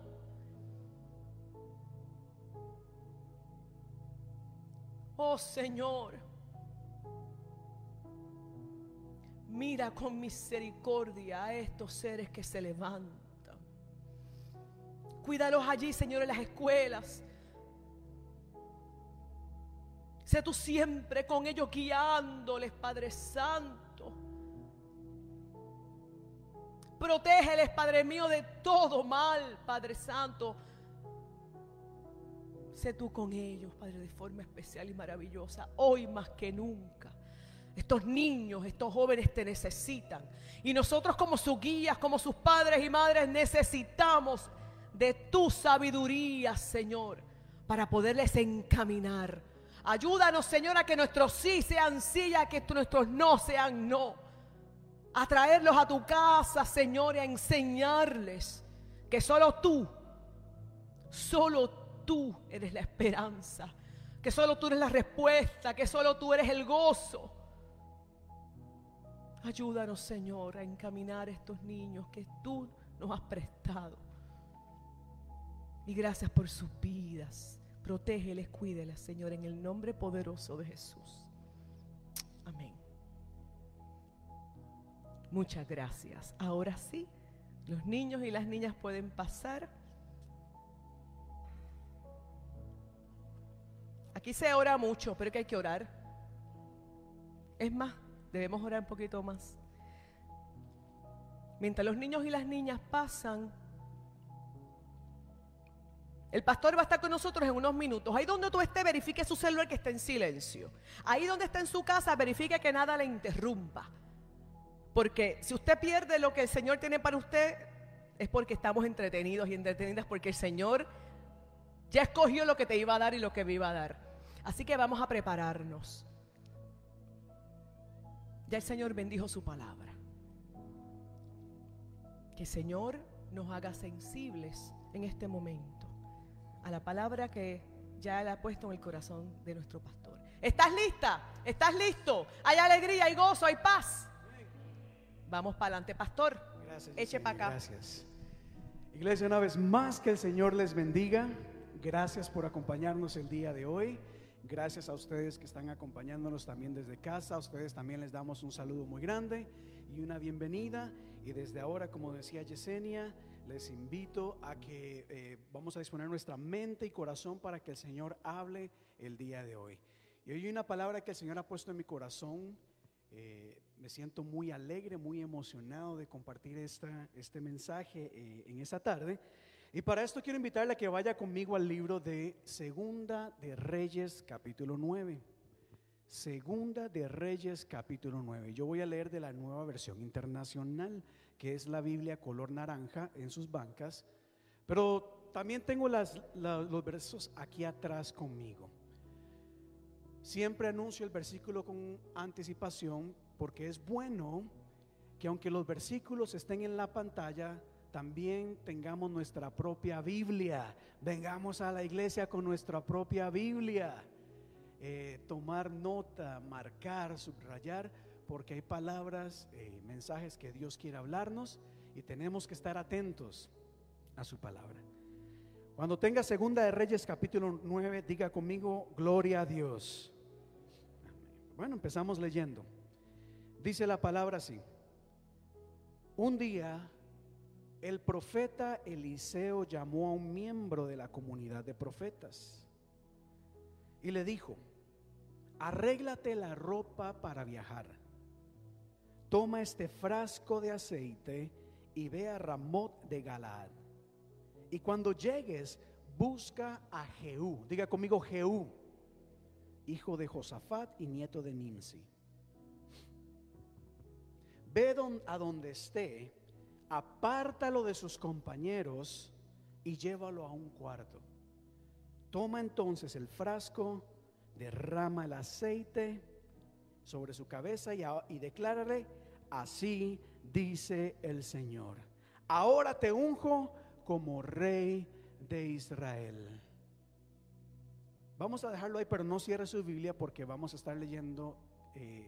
Oh Señor, mira con misericordia a estos seres que se levantan. Cuídalos allí, Señor, en las escuelas, Sé tú siempre con ellos guiándoles, Padre Santo. Protégeles, Padre mío, de todo mal, Padre Santo. Sé tú con ellos, Padre, de forma especial y maravillosa, hoy más que nunca. Estos niños, estos jóvenes te necesitan. Y nosotros como sus guías, como sus padres y madres, necesitamos de tu sabiduría, Señor, para poderles encaminar Ayúdanos, Señor, a que nuestros sí sean sí y a que nuestros no sean no. A traerlos a tu casa, Señor, y a enseñarles que solo tú, solo tú eres la esperanza, que solo tú eres la respuesta, que solo tú eres el gozo. Ayúdanos, Señor, a encaminar a estos niños que tú nos has prestado. Y gracias por sus vidas. Protégeles, cuídelas, Señor, en el nombre poderoso de Jesús. Muchas gracias. Ahora sí, los niños y las niñas pueden pasar. Aquí se ora mucho, pero que hay que orar. Es más, debemos orar un poquito más. Mientras los niños y las niñas pasan, el pastor va a estar con nosotros en unos minutos. Ahí donde tú estés, verifique su celular que esté en silencio. Ahí donde está en su casa, verifique que nada le interrumpa. Porque si usted pierde lo que el Señor tiene para usted, es porque estamos entretenidos y entretenidas porque el Señor ya escogió lo que te iba a dar y lo que me iba a dar. Así que vamos a prepararnos. Ya el Señor bendijo su palabra. Que el Señor nos haga sensibles en este momento a la palabra que ya le ha puesto en el corazón de nuestro pastor. ¿Estás lista? ¿Estás listo? Hay alegría, hay gozo, hay paz. Vamos para adelante, pastor. Gracias. Eche para acá. Gracias. Iglesia, una vez más que el Señor les bendiga. Gracias por acompañarnos el día de hoy. Gracias a ustedes que están acompañándonos también desde casa. A ustedes también les damos un saludo muy grande y una bienvenida. Y desde ahora, como decía Yesenia, les invito a que eh, vamos a disponer nuestra mente y corazón para que el Señor hable el día de hoy. Y hoy hay una palabra que el Señor ha puesto en mi corazón. Eh, me siento muy alegre, muy emocionado de compartir esta, este mensaje eh, en esta tarde. Y para esto quiero invitarle a que vaya conmigo al libro de Segunda de Reyes, capítulo 9. Segunda de Reyes, capítulo 9. Yo voy a leer de la nueva versión internacional que es la Biblia color naranja en sus bancas, pero también tengo los versos aquí atrás conmigo. Siempre anuncio el versículo con anticipación porque es bueno que aunque los versículos estén en la pantalla, también tengamos nuestra propia Biblia. Vengamos a la iglesia con nuestra propia Biblia. Eh, tomar nota, marcar, subrayar, porque hay palabras, eh, mensajes que Dios quiere hablarnos y tenemos que estar atentos a su palabra. Cuando tenga segunda de Reyes capítulo 9, diga conmigo, gloria a Dios. Bueno, empezamos leyendo. Dice la palabra así. Un día el profeta Eliseo llamó a un miembro de la comunidad de profetas y le dijo, arréglate la ropa para viajar toma este frasco de aceite y ve a Ramot de Galaad. Y cuando llegues, busca a Jehú, diga conmigo Jehú, hijo de Josafat y nieto de Nimsi. Ve a donde esté, apártalo de sus compañeros y llévalo a un cuarto. Toma entonces el frasco, derrama el aceite sobre su cabeza y, y declárale, así dice el Señor. Ahora te unjo como rey de Israel. Vamos a dejarlo ahí, pero no cierre su Biblia porque vamos a estar leyendo eh,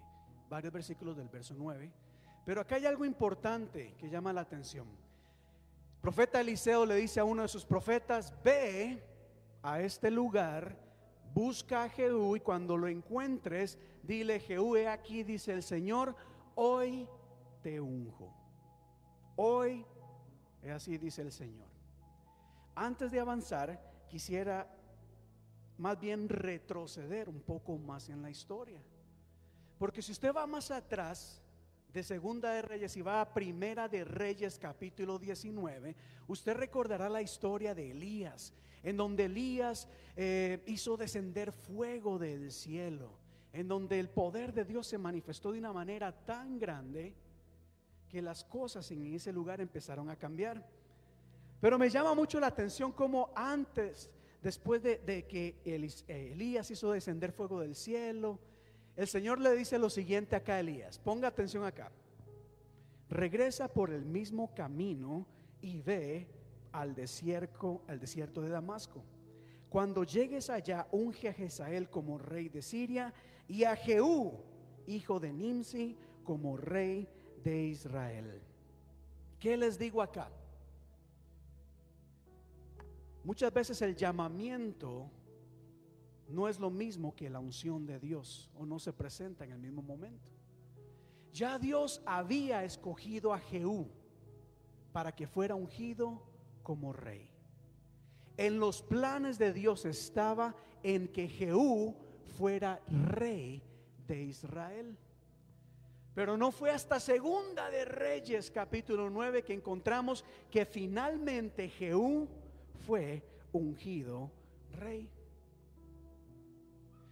varios versículos del verso 9. Pero acá hay algo importante que llama la atención. profeta Eliseo le dice a uno de sus profetas, ve a este lugar busca a Jehú y cuando lo encuentres, dile, Jehú, he aquí, dice el Señor, hoy te unjo. Hoy, es así, dice el Señor. Antes de avanzar, quisiera más bien retroceder un poco más en la historia. Porque si usted va más atrás de Segunda de Reyes y va a Primera de Reyes capítulo 19, usted recordará la historia de Elías en donde Elías eh, hizo descender fuego del cielo, en donde el poder de Dios se manifestó de una manera tan grande que las cosas en ese lugar empezaron a cambiar. Pero me llama mucho la atención como antes, después de, que eh, Elías hizo descender fuego del cielo, el Señor le dice lo siguiente acá a Elías, ponga atención acá. regresa por el mismo camino y ve al desierto, al desierto de Damasco. Cuando llegues allá, unge a Jezael como rey de Siria y a Jehú, hijo de Nimsi, como rey de Israel. ¿Qué les digo acá? Muchas veces el llamamiento no es lo mismo que la unción de Dios o no se presenta en el mismo momento. Ya Dios había escogido a Jehú para que fuera ungido como rey. En los planes de Dios estaba en que Jehú fuera rey de Israel. Pero no fue hasta Segunda de Reyes capítulo 9 que encontramos que finalmente Jehú fue ungido rey.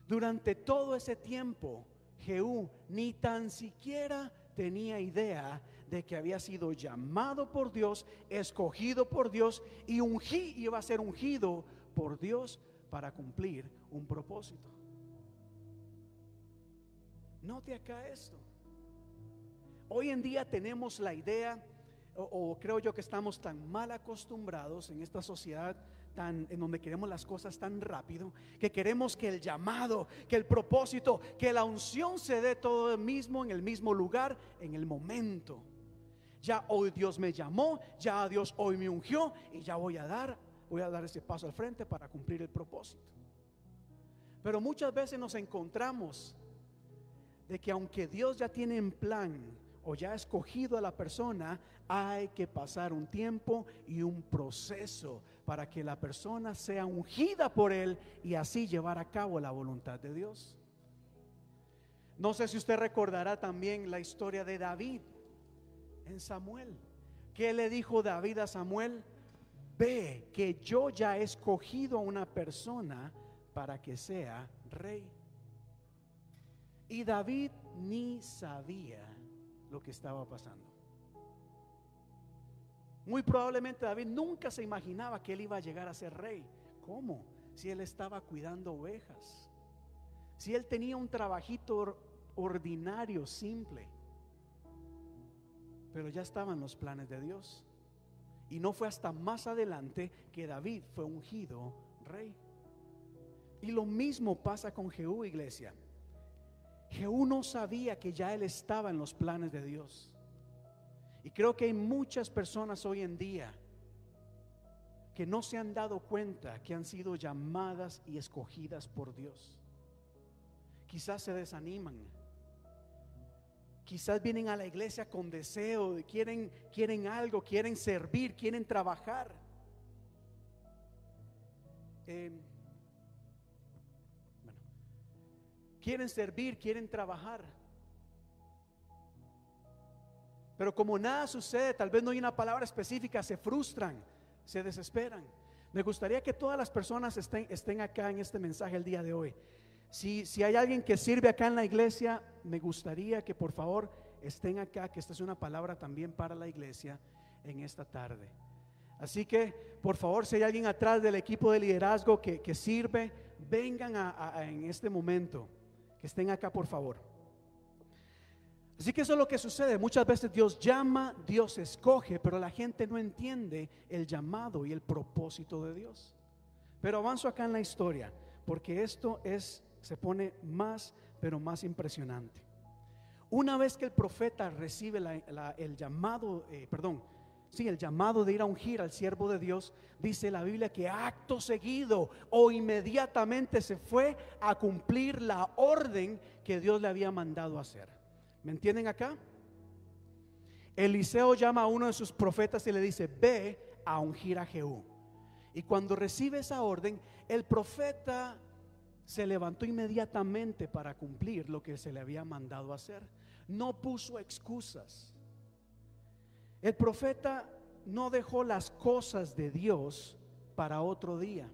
Durante todo ese tiempo, Jehú ni tan siquiera tenía idea de que había sido llamado por Dios, escogido por Dios y ungí, iba a ser ungido por Dios para cumplir un propósito. Note acá esto. Hoy en día tenemos la idea, o, creo yo que estamos tan mal acostumbrados en esta sociedad tan, en donde queremos las cosas tan rápido, que queremos que el llamado, que el propósito, que la unción se dé todo mismo en el mismo lugar, en el momento. Ya hoy Dios me llamó, ya Dios hoy me ungió y ya voy a dar, voy a dar ese paso al frente para cumplir el propósito. Pero muchas veces nos encontramos de que aunque Dios ya tiene en plan o ya ha escogido a la persona, hay que pasar un tiempo y un proceso para que la persona sea ungida por Él y así llevar a cabo la voluntad de Dios. No sé si usted recordará también la historia de David en Samuel. ¿Qué le dijo David a Samuel? Ve que yo ya he escogido a una persona para que sea rey. Y David ni sabía lo que estaba pasando. Muy probablemente David nunca se imaginaba que él iba a llegar a ser rey. ¿Cómo? Si él estaba cuidando ovejas. Si él tenía un trabajito ordinario, simple. Pero ya estaban los planes de Dios. Y no fue hasta más adelante que David fue ungido rey. Y lo mismo pasa con Jehú, iglesia. Jehú no sabía que ya él estaba en los planes de Dios. Y creo que hay muchas personas hoy en día que no se han dado cuenta que han sido llamadas y escogidas por Dios. Quizás se desaniman. Quizás vienen a la iglesia con deseo, quieren, quieren algo, quieren servir, quieren trabajar. Eh, bueno, quieren servir, quieren trabajar. Pero como nada sucede, tal vez no hay una palabra específica, se frustran, se desesperan. Me gustaría que todas las personas estén, estén acá en este mensaje el día de hoy. Si, si hay alguien que sirve acá en la iglesia, me gustaría que por favor estén acá, que esta es una palabra también para la iglesia en esta tarde. Así que, por favor, si hay alguien atrás del equipo de liderazgo que, que sirve, vengan en este momento, que estén acá, por favor. Así que eso es lo que sucede. Muchas veces Dios llama, Dios escoge, pero la gente no entiende el llamado y el propósito de Dios. Pero avanzo acá en la historia, porque esto es, se pone más, pero más impresionante. Una vez que el profeta recibe el llamado, eh, perdón, sí, el llamado de ir a ungir al siervo de Dios, dice la Biblia que acto seguido o inmediatamente se fue a cumplir la orden que Dios le había mandado hacer. ¿Me entienden acá? Eliseo llama a uno de sus profetas y le dice, ve a ungir a Jehú. Y cuando recibe esa orden, el profeta se levantó inmediatamente para cumplir lo que se le había mandado hacer. No puso excusas. El profeta no dejó las cosas de Dios para otro día.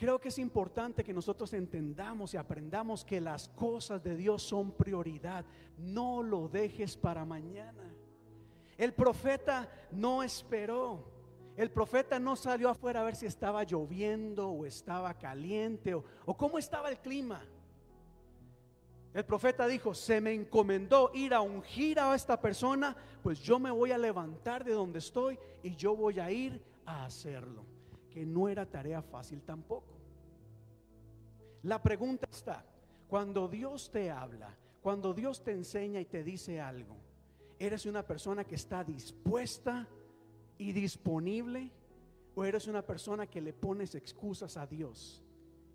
Creo que es importante que nosotros entendamos y aprendamos que las cosas de Dios son prioridad. No lo dejes para mañana. El profeta no esperó. El profeta no salió afuera a ver si estaba lloviendo o estaba caliente o, cómo estaba el clima. El profeta dijo, se me encomendó ir a ungir a esta persona, pues yo me voy a levantar de donde estoy y yo voy a ir a hacerlo. Que no era tarea fácil tampoco. La pregunta está, cuando Dios te habla, cuando Dios te enseña y te dice algo, ¿eres una persona que está dispuesta y disponible? ¿O eres una persona que le pones excusas a Dios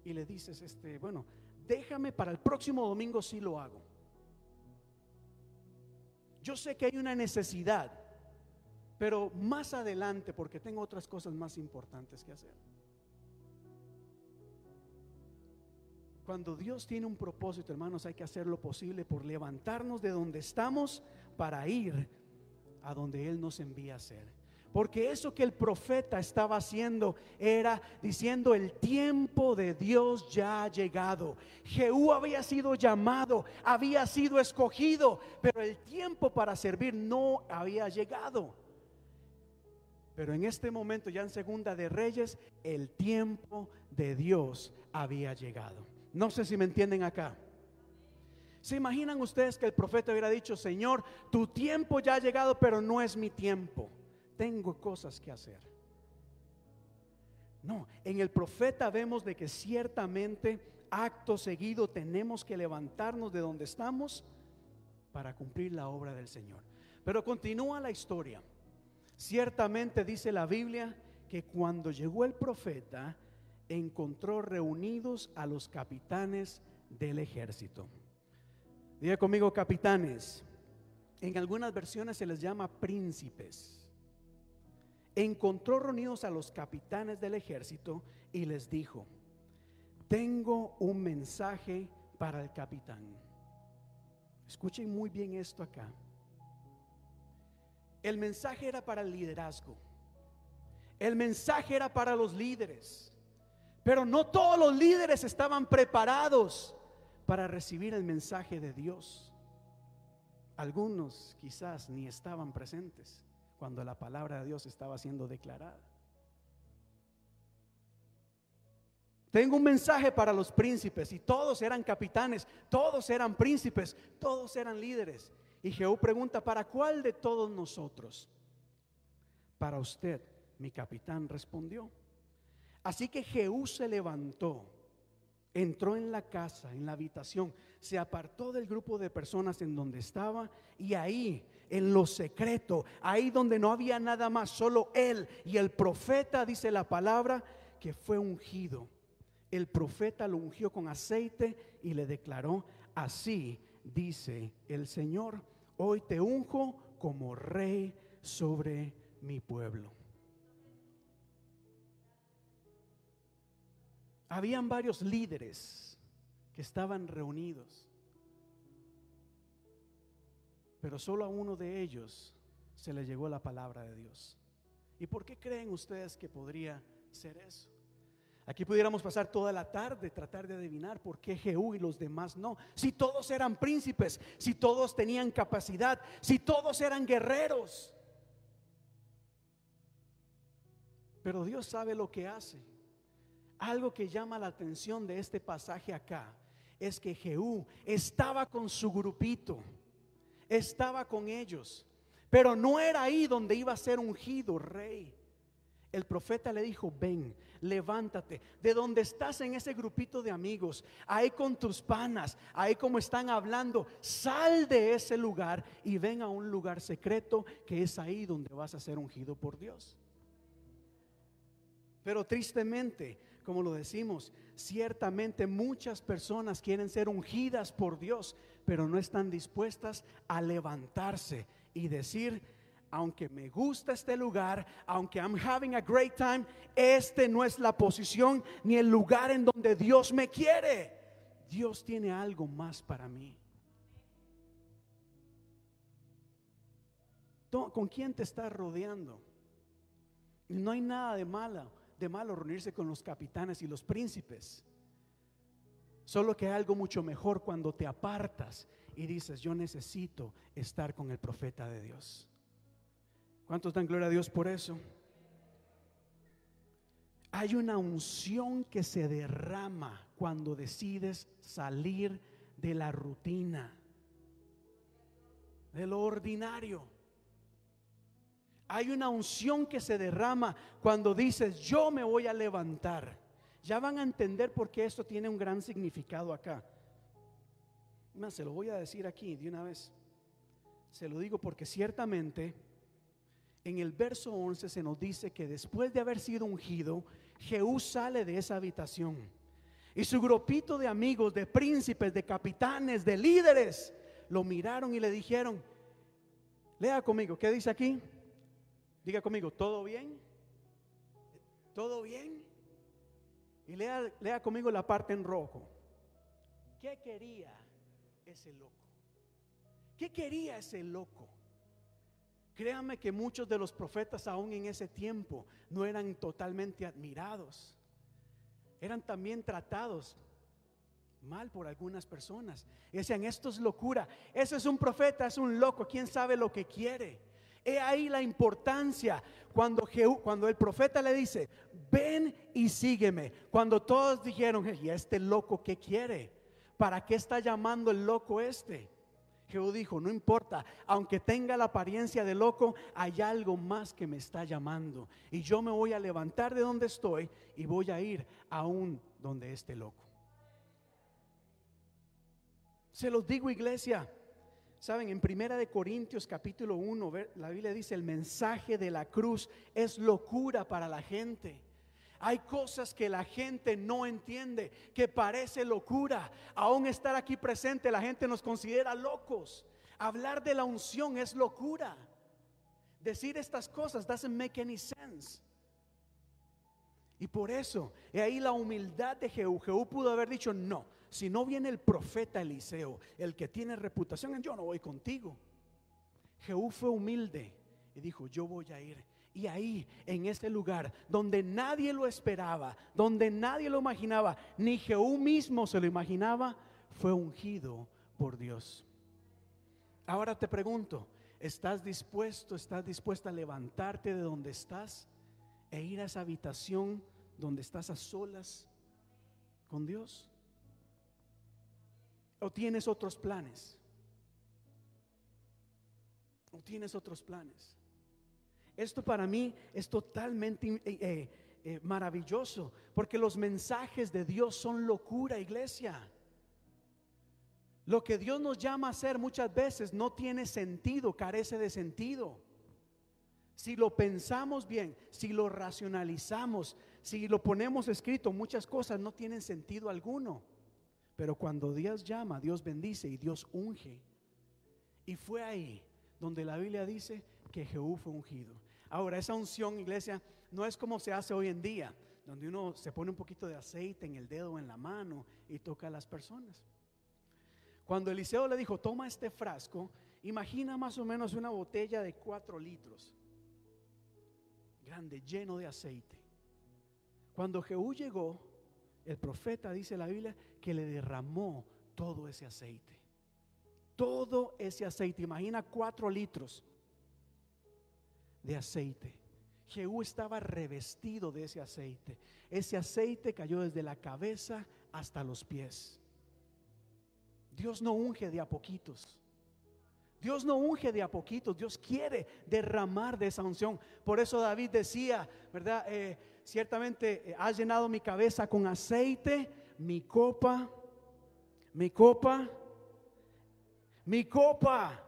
y le dices, este, bueno, déjame para el próximo domingo si lo hago? Yo sé que hay una necesidad, pero más adelante porque tengo otras cosas más importantes que hacer. Cuando Dios tiene un propósito, hermanos, hay que hacer lo posible por levantarnos de donde estamos para ir a donde Él nos envía a hacer. Porque eso que el profeta estaba haciendo era diciendo el tiempo de Dios ya ha llegado. Jehú había sido llamado, había sido escogido, pero el tiempo para servir no había llegado. Pero en este momento, ya en Segunda de Reyes, el tiempo de Dios había llegado. No sé si me entienden acá. ¿Se imaginan ustedes que el profeta hubiera dicho, Señor, tu tiempo ya ha llegado, pero no es mi tiempo? Tengo cosas que hacer. No, en el profeta vemos de que ciertamente acto seguido tenemos que levantarnos de donde estamos para cumplir la obra del Señor. Pero continúa la historia. Ciertamente dice la Biblia que cuando llegó el profeta, encontró reunidos a los capitanes del ejército. Diga conmigo capitanes. En algunas versiones se les llama príncipes. Encontró reunidos a los capitanes del ejército y les dijo, tengo un mensaje para el capitán. Escuchen muy bien esto acá. El mensaje era para el liderazgo. El mensaje era para los líderes. Pero no todos los líderes estaban preparados para recibir el mensaje de Dios. Algunos quizás ni estaban presentes cuando la palabra de Dios estaba siendo declarada. Tengo un mensaje para los príncipes y todos eran capitanes, todos eran príncipes, todos eran líderes. Y Jehú pregunta, ¿para cuál de todos nosotros? Para usted, mi capitán respondió. Así que Jehú se levantó, entró en la casa, en la habitación, se apartó del grupo de personas en donde estaba y ahí, en lo secreto, ahí donde no había nada más, solo él y el profeta, dice la palabra, que fue ungido. El profeta lo ungió con aceite y le declaró, así dice el Señor, hoy te unjo como rey sobre mi pueblo. Habían varios líderes que estaban reunidos, pero solo a uno de ellos se le llegó la palabra de Dios. ¿Y por qué creen ustedes que podría ser eso? Aquí pudiéramos pasar toda la tarde tratar de adivinar por qué Jehú y los demás no. Si todos eran príncipes, si todos tenían capacidad, si todos eran guerreros. Pero Dios sabe lo que hace. Algo que llama la atención de este pasaje acá es que Jehú estaba con su grupito, estaba con ellos, pero no era ahí donde iba a ser ungido rey. El profeta le dijo, ven, levántate, de donde estás en ese grupito de amigos, ahí con tus panas, ahí como están hablando, sal de ese lugar y ven a un lugar secreto que es ahí donde vas a ser ungido por Dios. Pero tristemente, como lo decimos, ciertamente muchas personas quieren ser ungidas por Dios, pero no están dispuestas a levantarse y decir, aunque me gusta este lugar, aunque I'm having a great time, este no es la posición ni el lugar en donde Dios me quiere. Dios tiene algo más para mí. ¿Con quién te estás rodeando? No hay nada de malo de malo reunirse con los capitanes y los príncipes. Solo que hay algo mucho mejor cuando te apartas y dices, yo necesito estar con el profeta de Dios. ¿Cuántos dan gloria a Dios por eso? Hay una unción que se derrama cuando decides salir de la rutina, de lo ordinario. Hay una unción que se derrama cuando dices, yo me voy a levantar. Ya van a entender por qué esto tiene un gran significado acá. Más, se lo voy a decir aquí de una vez. Se lo digo porque ciertamente en el verso 11 se nos dice que después de haber sido ungido, Jehú sale de esa habitación. Y su grupito de amigos, de príncipes, de capitanes, de líderes, lo miraron y le dijeron, lea conmigo, ¿qué dice aquí? Diga conmigo, ¿todo bien? ¿Todo bien? Y lea, lea conmigo la parte en rojo. ¿Qué quería ese loco? ¿Qué quería ese loco? Créame que muchos de los profetas aún en ese tiempo no eran totalmente admirados. Eran también tratados mal por algunas personas. decían, esto es locura. Ese es un profeta, es un loco. ¿Quién sabe lo que quiere? He ahí la importancia cuando, cuando el profeta le dice, ven y sígueme. Cuando todos dijeron, ¿y este loco qué quiere? ¿Para qué está llamando el loco este? Jehú dijo, no importa, aunque tenga la apariencia de loco, hay algo más que me está llamando. Y yo me voy a levantar de donde estoy y voy a ir aún donde esté loco. Se los digo, iglesia, Saben, en Primera de Corintios capítulo 1, la Biblia dice, el mensaje de la cruz es locura para la gente. Hay cosas que la gente no entiende, que parece locura. Aún estar aquí presente, la gente nos considera locos. Hablar de la unción es locura. Decir estas cosas doesn't make any sense. Y por eso, y ahí la humildad de Jehú. Jehú pudo haber dicho, no, si no viene el profeta Eliseo, el que tiene reputación, yo no voy contigo. Jehú fue humilde y dijo, yo voy a ir. Y ahí, en ese lugar, donde nadie lo esperaba, donde nadie lo imaginaba, ni Jehú mismo se lo imaginaba, fue ungido por Dios. Ahora te pregunto, ¿estás dispuesto, estás dispuesta a levantarte de donde estás e ir a esa habitación donde estás a solas con Dios? ¿O tienes otros planes? ¿O tienes otros planes? Esto para mí es totalmente eh, eh, eh, maravilloso, porque los mensajes de Dios son locura, iglesia. Lo que Dios nos llama a hacer muchas veces no tiene sentido, carece de sentido. Si lo pensamos bien, si lo racionalizamos, si lo ponemos escrito, muchas cosas no tienen sentido alguno. Pero cuando Dios llama, Dios bendice y Dios unge. Y fue ahí donde la Biblia dice que Jehú fue ungido. Ahora, esa unción, iglesia, no es como se hace hoy en día, donde uno se pone un poquito de aceite en el dedo o en la mano y toca a las personas. Cuando Eliseo le dijo, toma este frasco, imagina más o menos una botella de cuatro litros, grande, lleno de aceite. Cuando Jehú llegó, el profeta, dice la Biblia, que le derramó todo ese aceite. Todo ese aceite. Imagina cuatro litros de aceite. Jehú estaba revestido de ese aceite. Ese aceite cayó desde la cabeza hasta los pies. Dios no unge de a poquitos. Dios no unge de a poquitos. Dios quiere derramar de esa unción. Por eso David decía, ¿verdad? Eh, ciertamente eh, has llenado mi cabeza con aceite, mi copa, mi copa, mi copa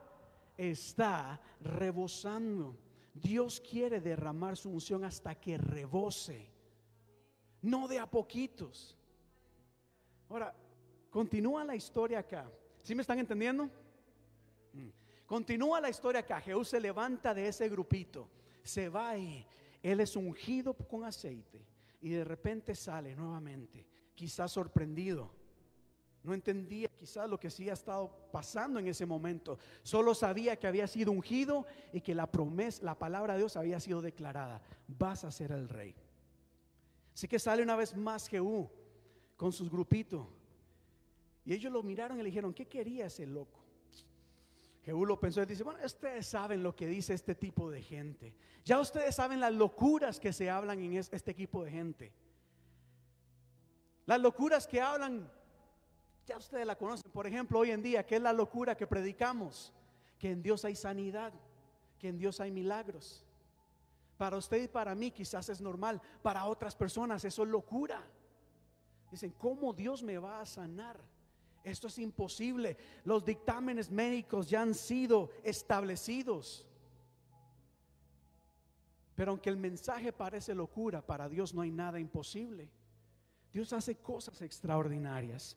está rebosando. Dios quiere derramar su unción hasta que rebose, no de a poquitos. Ahora, continúa la historia acá. ¿Sí me están entendiendo? Mm. Continúa la historia acá. Jehú se levanta de ese grupito, se va él es ungido con aceite y de repente sale nuevamente, quizás sorprendido. No entendía quizás lo que sí ha estado pasando en ese momento. Solo sabía que había sido ungido y que la promesa, la palabra de Dios había sido declarada. Vas a ser el rey. Así que sale una vez más Jehú con sus grupitos. Y ellos lo miraron y le dijeron, ¿qué quería ese loco? Jehú lo pensó y dice, bueno, ustedes saben lo que dice este tipo de gente. Ya ustedes saben las locuras que se hablan en este equipo de gente. Las locuras que hablan Ya ustedes la conocen, por ejemplo, hoy en día, ¿qué es la locura que predicamos? Que en Dios hay sanidad, que en Dios hay milagros. Para usted y para mí quizás es normal, para otras personas eso es locura. Dicen, ¿cómo Dios me va a sanar? Esto es imposible. Los dictámenes médicos ya han sido establecidos. Pero aunque el mensaje parece locura, para Dios no hay nada imposible. Dios hace cosas extraordinarias.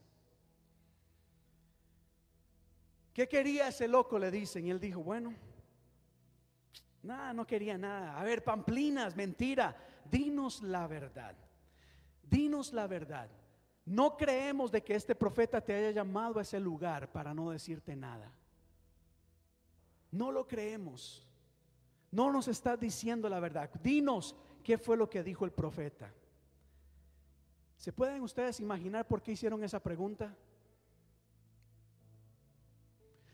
¿Qué quería ese loco? Le dicen. Y él dijo, bueno, nada, no quería nada. A ver, pamplinas, mentira. Dinos la verdad. Dinos la verdad. No creemos de que este profeta te haya llamado a ese lugar para no decirte nada. No lo creemos. No nos está diciendo la verdad. Dinos qué fue lo que dijo el profeta. ¿Se pueden ustedes imaginar por qué hicieron esa pregunta?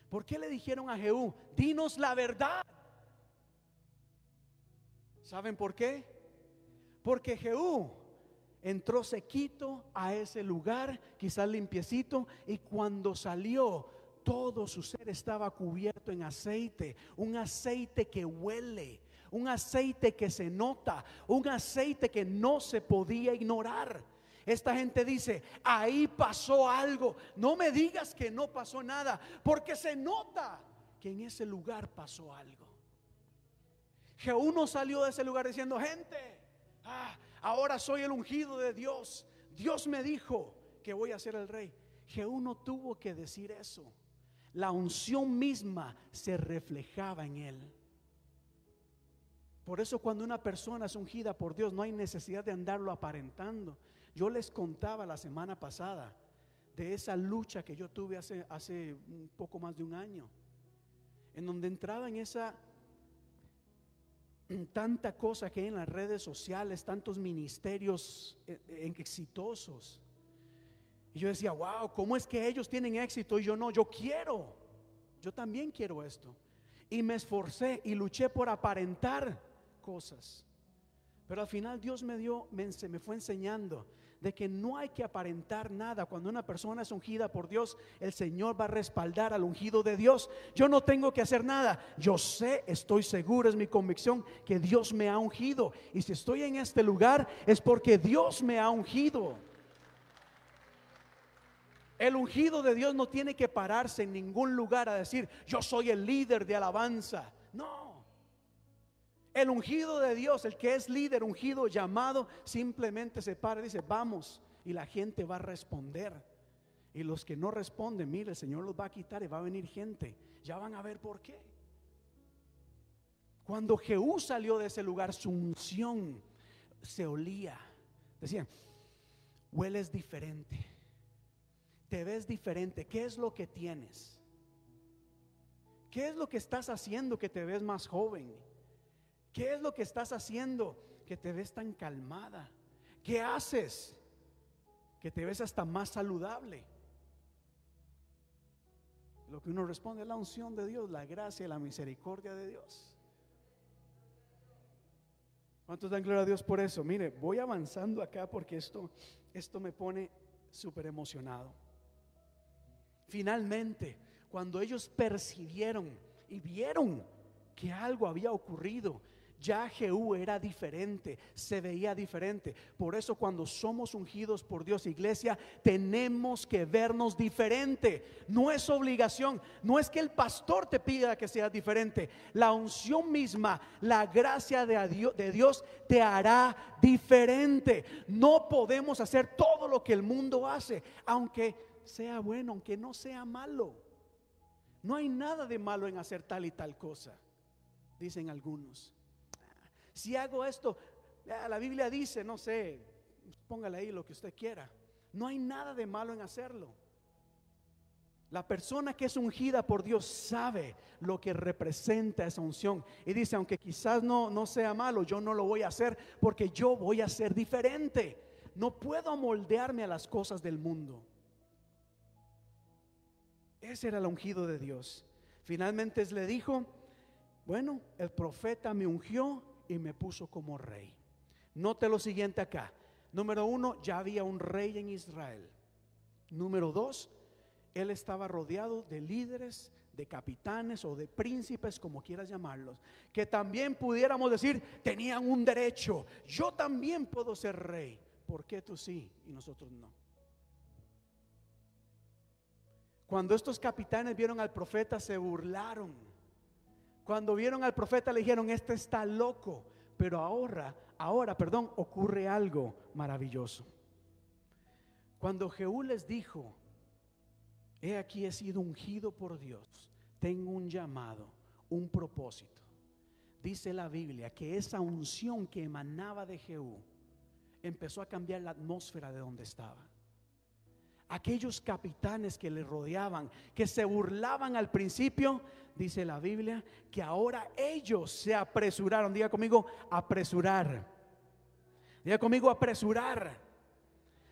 ¿Por qué le dijeron a Jehú, dinos la verdad? ¿Saben por qué? Porque Jehú entró sequito a ese lugar, quizás limpiecito, y cuando salió todo su ser estaba cubierto en aceite, un aceite que huele, un aceite que se nota, un aceite que no se podía ignorar. Esta gente dice, ahí pasó algo. No me digas que no pasó nada, porque se nota que en ese lugar pasó algo. Jehú no salió de ese lugar diciendo, gente, ah, ahora soy el ungido de Dios. Dios me dijo que voy a ser el rey. Jehú no tuvo que decir eso la unción misma se reflejaba en él. Por eso cuando una persona es ungida por Dios no hay necesidad de andarlo aparentando. Yo les contaba la semana pasada de esa lucha que yo tuve hace, hace un poco más de un año, en donde entraba en esa en tanta cosa que hay en las redes sociales, tantos ministerios eh, eh, exitosos. Y yo decía, wow, ¿cómo es que ellos tienen éxito y yo no? Yo quiero, yo también quiero esto. Y me esforcé y luché por aparentar cosas. Pero al final Dios me dio, me, me fue enseñando de que no hay que aparentar nada. Cuando una persona es ungida por Dios, el Señor va a respaldar al ungido de Dios. Yo no tengo que hacer nada. Yo sé, estoy seguro, es mi convicción que Dios me ha ungido. Y si estoy en este lugar es porque Dios me ha ungido. El ungido de Dios no tiene que pararse en ningún lugar a decir, yo soy el líder de alabanza. No. El ungido de Dios, el que es líder, ungido, llamado, simplemente se para y dice, vamos. Y la gente va a responder. Y los que no responden, mire, el Señor los va a quitar y va a venir gente. Ya van a ver por qué. Cuando Jehú salió de ese lugar, su unción se olía. Decían, hueles diferente te ves diferente. ¿Qué es lo que tienes? ¿Qué es lo que estás haciendo que te ves más joven? ¿Qué es lo que estás haciendo que te ves tan calmada? ¿Qué haces que te ves hasta más saludable? Lo que uno responde es la unción de Dios, la gracia y la misericordia de Dios. ¿Cuántos dan gloria a Dios por eso? Mire, voy avanzando acá porque esto, esto me pone súper emocionado. Finalmente, cuando ellos percibieron y vieron que algo había ocurrido, ya Jehú era diferente, se veía diferente. Por eso cuando somos ungidos por Dios, iglesia, tenemos que vernos diferente. No es obligación, no es que el pastor te pida que seas diferente. La unción misma, la gracia de Dios te hará diferente. No podemos hacer todo lo que el mundo hace, aunque sea bueno, aunque no sea malo. No hay nada de malo en hacer tal y tal cosa, dicen algunos. Si hago esto, la Biblia dice, no sé, póngale ahí lo que usted quiera. No hay nada de malo en hacerlo. La persona que es ungida por Dios sabe lo que representa esa unción. Y dice, aunque quizás no, no sea malo, yo no lo voy a hacer porque yo voy a ser diferente. No puedo amoldearme a las cosas del mundo. Ese era el ungido de Dios. Finalmente le dijo, bueno, el profeta me ungió y me puso como rey. Note lo siguiente acá. Número uno, ya había un rey en Israel. Número dos, él estaba rodeado de líderes, de capitanes o de príncipes, como quieras llamarlos, que también pudiéramos decir tenían un derecho. Yo también puedo ser rey. ¿Por qué tú sí y nosotros no? Cuando estos capitanes vieron al profeta se burlaron. Cuando vieron al profeta le dijeron, este está loco. Pero ahora, ahora, perdón, ocurre algo maravilloso. Cuando Jehú les dijo, he aquí he sido ungido por Dios, tengo un llamado, un propósito. Dice la Biblia que esa unción que emanaba de Jehú empezó a cambiar la atmósfera de donde estaba. Aquellos capitanes que le rodeaban, que se burlaban al principio, dice la Biblia, que ahora ellos se apresuraron. Diga conmigo, apresurar. Diga conmigo, apresurar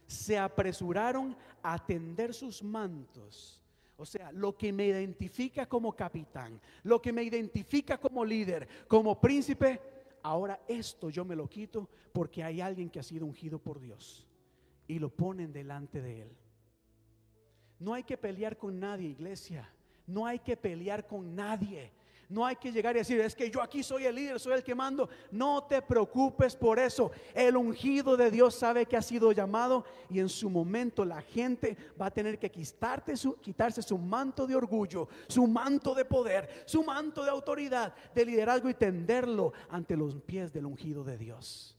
se apresuraron a atender sus mantos. O sea, lo que me identifica como capitán, lo que me identifica como líder, como príncipe, ahora esto yo me lo quito porque hay alguien que ha sido ungido por Dios y lo ponen delante de él. No hay que pelear con nadie, iglesia. No hay que pelear con nadie. No hay que llegar y decir, es que yo aquí soy el líder, soy el que mando. No te preocupes por eso. El ungido de Dios sabe que ha sido llamado y en su momento la gente va a tener que quitarse su manto de orgullo, su manto de poder, su manto de autoridad, de liderazgo y tenderlo ante los pies del ungido de Dios.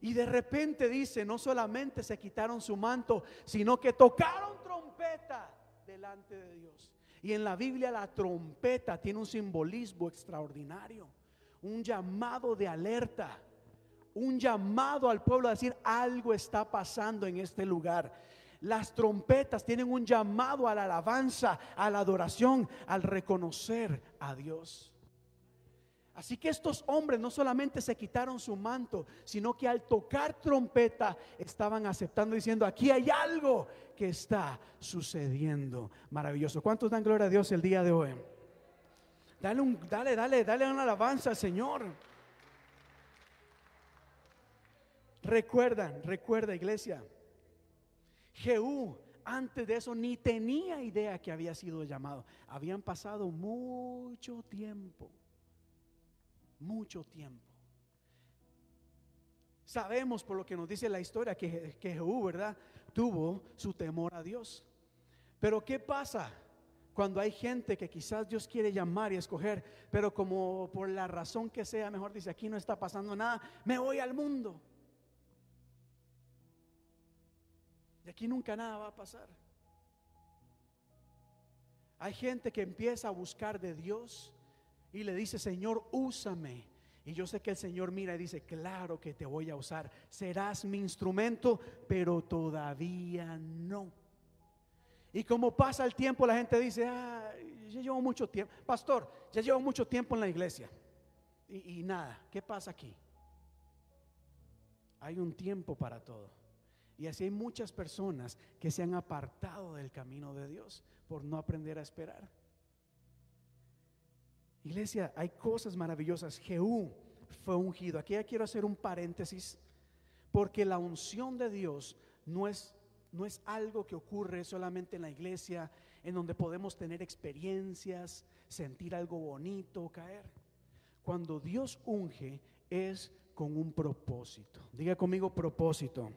Y de repente dice, no solamente se quitaron su manto, sino que tocaron trompeta delante de Dios. Y en la Biblia la trompeta tiene un simbolismo extraordinario, un llamado de alerta, un llamado al pueblo a decir algo está pasando en este lugar. Las trompetas tienen un llamado a la alabanza, a la adoración, al reconocer a Dios. Así que estos hombres no solamente se quitaron su manto, sino que al tocar trompeta estaban aceptando diciendo, aquí hay algo que está sucediendo. Maravilloso. ¿Cuántos dan gloria a Dios el día de hoy? Dale, dale, dale, dale una alabanza al Señor. Recuerdan, recuerda iglesia, Jehú antes de eso ni tenía idea que había sido llamado. Habían pasado mucho tiempo mucho tiempo. Sabemos por lo que nos dice la historia que, que Jehú, ¿verdad? Tuvo su temor a Dios. Pero ¿qué pasa cuando hay gente que quizás Dios quiere llamar y escoger, pero como por la razón que sea, mejor dice, aquí no está pasando nada, me voy al mundo. Y aquí nunca nada va a pasar. Hay gente que empieza a buscar de Dios y le dice, Señor, úsame. Y yo sé que el Señor mira y dice, claro que te voy a usar. Serás mi instrumento, pero todavía no. Y como pasa el tiempo, la gente dice, ah, ya llevo mucho tiempo. Pastor, ya llevo mucho tiempo en la iglesia. Y, y nada, ¿qué pasa aquí? Hay un tiempo para todo. Y así hay muchas personas que se han apartado del camino de Dios por no aprender a esperar. Iglesia, hay cosas maravillosas. Jehú fue ungido. Aquí ya quiero hacer un paréntesis, porque la unción de Dios no es, no es algo que ocurre solamente en la iglesia, en donde podemos tener experiencias, sentir algo bonito, caer. Cuando Dios unge es con un propósito. Diga conmigo propósito.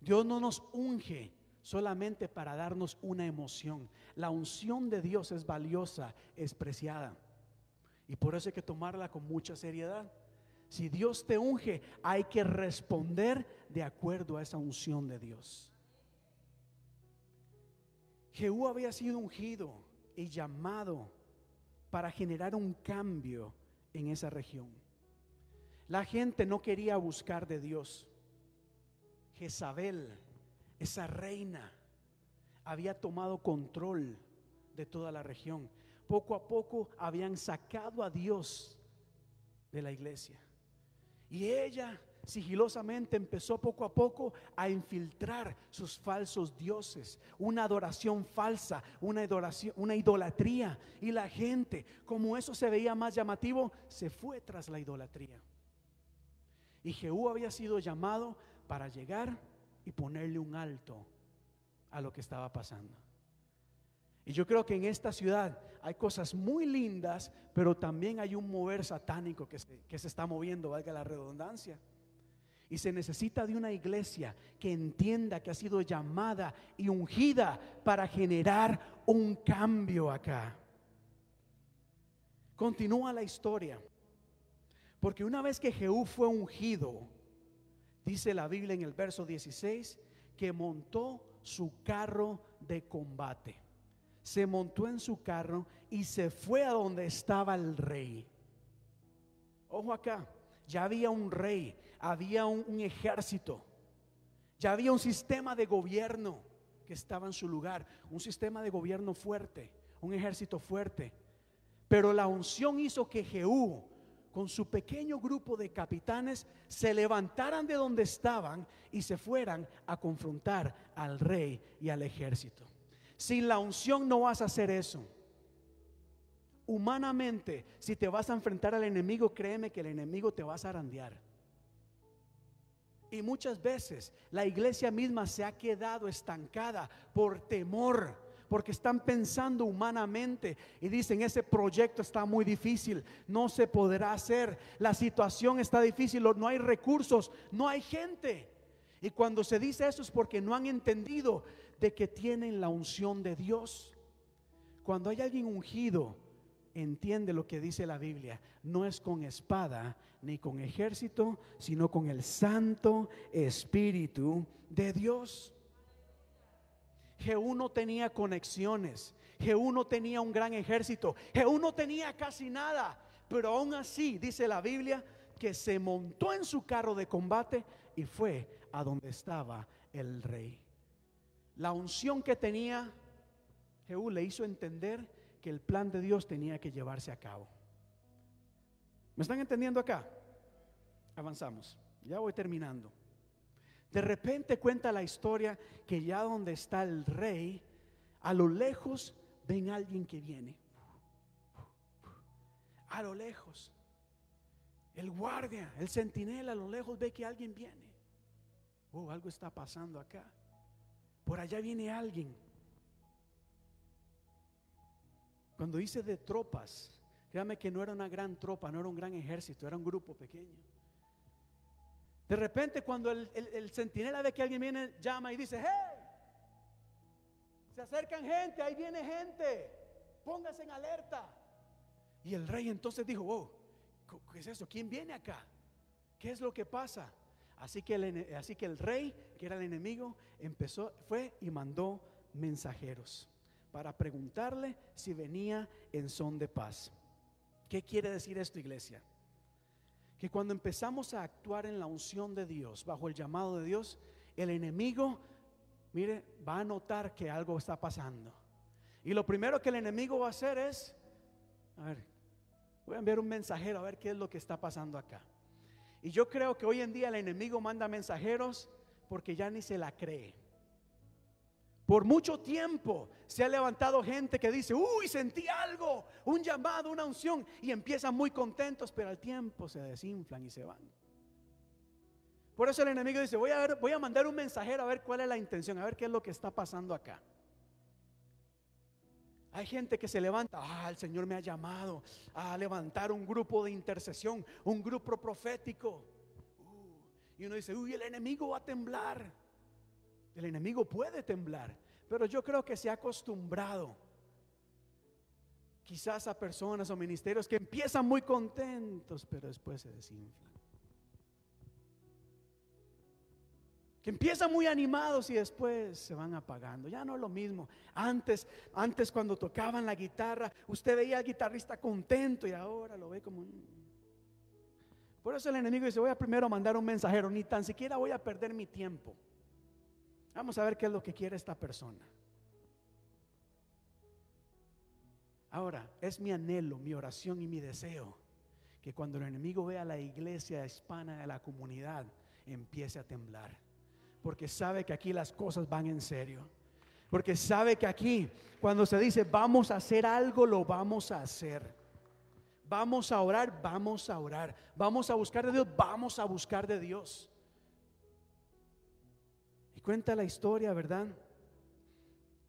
Dios no nos unge solamente para darnos una emoción. La unción de Dios es valiosa, es preciada. Y por eso hay que tomarla con mucha seriedad. Si Dios te unge, hay que responder de acuerdo a esa unción de Dios. Jehú había sido ungido y llamado para generar un cambio en esa región. La gente no quería buscar de Dios. Jezabel esa reina había tomado control de toda la región. Poco a poco habían sacado a Dios de la iglesia. Y ella sigilosamente empezó poco a poco a infiltrar sus falsos dioses, una adoración falsa, una, adoración, una idolatría. Y la gente, como eso se veía más llamativo, se fue tras la idolatría. Y Jehú había sido llamado para llegar y ponerle un alto a lo que estaba pasando. Y yo creo que en esta ciudad hay cosas muy lindas, pero también hay un mover satánico que se, que se está moviendo, valga la redundancia. Y se necesita de una iglesia que entienda que ha sido llamada y ungida para generar un cambio acá. Continúa la historia. Porque una vez que Jehú fue ungido, dice la Biblia en el verso 16, que montó su carro de combate. Se montó en su carro y se fue a donde estaba el rey. Ojo acá, ya había un rey, había un, ejército, ya había un sistema de gobierno que estaba en su lugar, un sistema de gobierno fuerte, un ejército fuerte. Pero la unción hizo que Jehú, con su pequeño grupo de capitanes, se levantaran de donde estaban y se fueran a confrontar al rey y al ejército. Sin la unción no vas a hacer eso. Humanamente, si te vas a enfrentar al enemigo, créeme que el enemigo te va a zarandear. Y muchas veces la iglesia misma se ha quedado estancada por temor, porque están pensando humanamente y dicen, ese proyecto está muy difícil, no se podrá hacer, la situación está difícil, no hay recursos, no hay gente. Y cuando se dice eso es porque no han entendido de que tienen la unción de Dios. Cuando hay alguien ungido, entiende lo que dice la Biblia. No es con espada ni con ejército, sino con el Santo Espíritu de Dios. Jehú no tenía conexiones. Jehú no tenía un gran ejército. Jehú no tenía casi nada. Pero aún así, dice la Biblia, que se montó en su carro de combate y fue a donde estaba el rey. La unción que tenía Jehú le hizo entender que el plan de Dios tenía que llevarse a cabo. ¿Me están entendiendo acá? Avanzamos. Ya voy terminando. De repente cuenta la historia que ya donde está el rey, a lo lejos ven alguien que viene. A lo lejos. El guardia, el centinela a lo lejos ve que alguien viene. Oh, algo está pasando acá. Por allá viene alguien. Cuando dice de tropas, créame que no era una gran tropa, no era un gran ejército, era un grupo pequeño. De repente cuando el, el, centinela ve que alguien viene, llama y dice, hey, se acercan gente, ahí viene gente, póngase en alerta. Y el rey entonces dijo, oh, ¿qué es eso? ¿Quién viene acá? ¿Qué es lo que pasa? Así que, el, así que el rey, que era el enemigo, empezó, fue y mandó mensajeros para preguntarle si venía en son de paz. ¿Qué quiere decir esto, iglesia? Que cuando empezamos a actuar en la unción de Dios, bajo el llamado de Dios, el enemigo, mire, va a notar que algo está pasando. Y lo primero que el enemigo va a hacer es, a ver, voy a enviar un mensajero a ver qué es lo que está pasando acá. Y yo creo que hoy en día el enemigo manda mensajeros porque ya ni se la cree. Por mucho tiempo se ha levantado gente que dice, uy, sentí algo, un llamado, una unción, y empiezan muy contentos, pero al tiempo se desinflan y se van. Por eso el enemigo dice, voy a, ver, voy a mandar un mensajero a ver cuál es la intención, a ver qué es lo que está pasando acá. Hay gente que se levanta, ah, el Señor me ha llamado a levantar un grupo de intercesión, un grupo profético. Uh, y uno dice, uy, el enemigo va a temblar. El enemigo puede temblar, pero yo creo que se ha acostumbrado quizás a personas o ministerios que empiezan muy contentos, pero después se desinflan. Que empiezan muy animados y después se van apagando. Ya no es lo mismo. Antes, antes cuando tocaban la guitarra, usted veía al guitarrista contento y ahora lo ve como Por eso el enemigo dice, voy a primero mandar un mensajero, ni tan siquiera voy a perder mi tiempo. Vamos a ver qué es lo que quiere esta persona. Ahora, es mi anhelo, mi oración y mi deseo que cuando el enemigo vea la iglesia hispana de la comunidad empiece a temblar. Porque sabe que aquí las cosas van en serio. Porque sabe que aquí, cuando se dice vamos a hacer algo, lo vamos a hacer. Vamos a orar, vamos a orar. Vamos a buscar de Dios, vamos a buscar de Dios cuenta la historia, ¿verdad?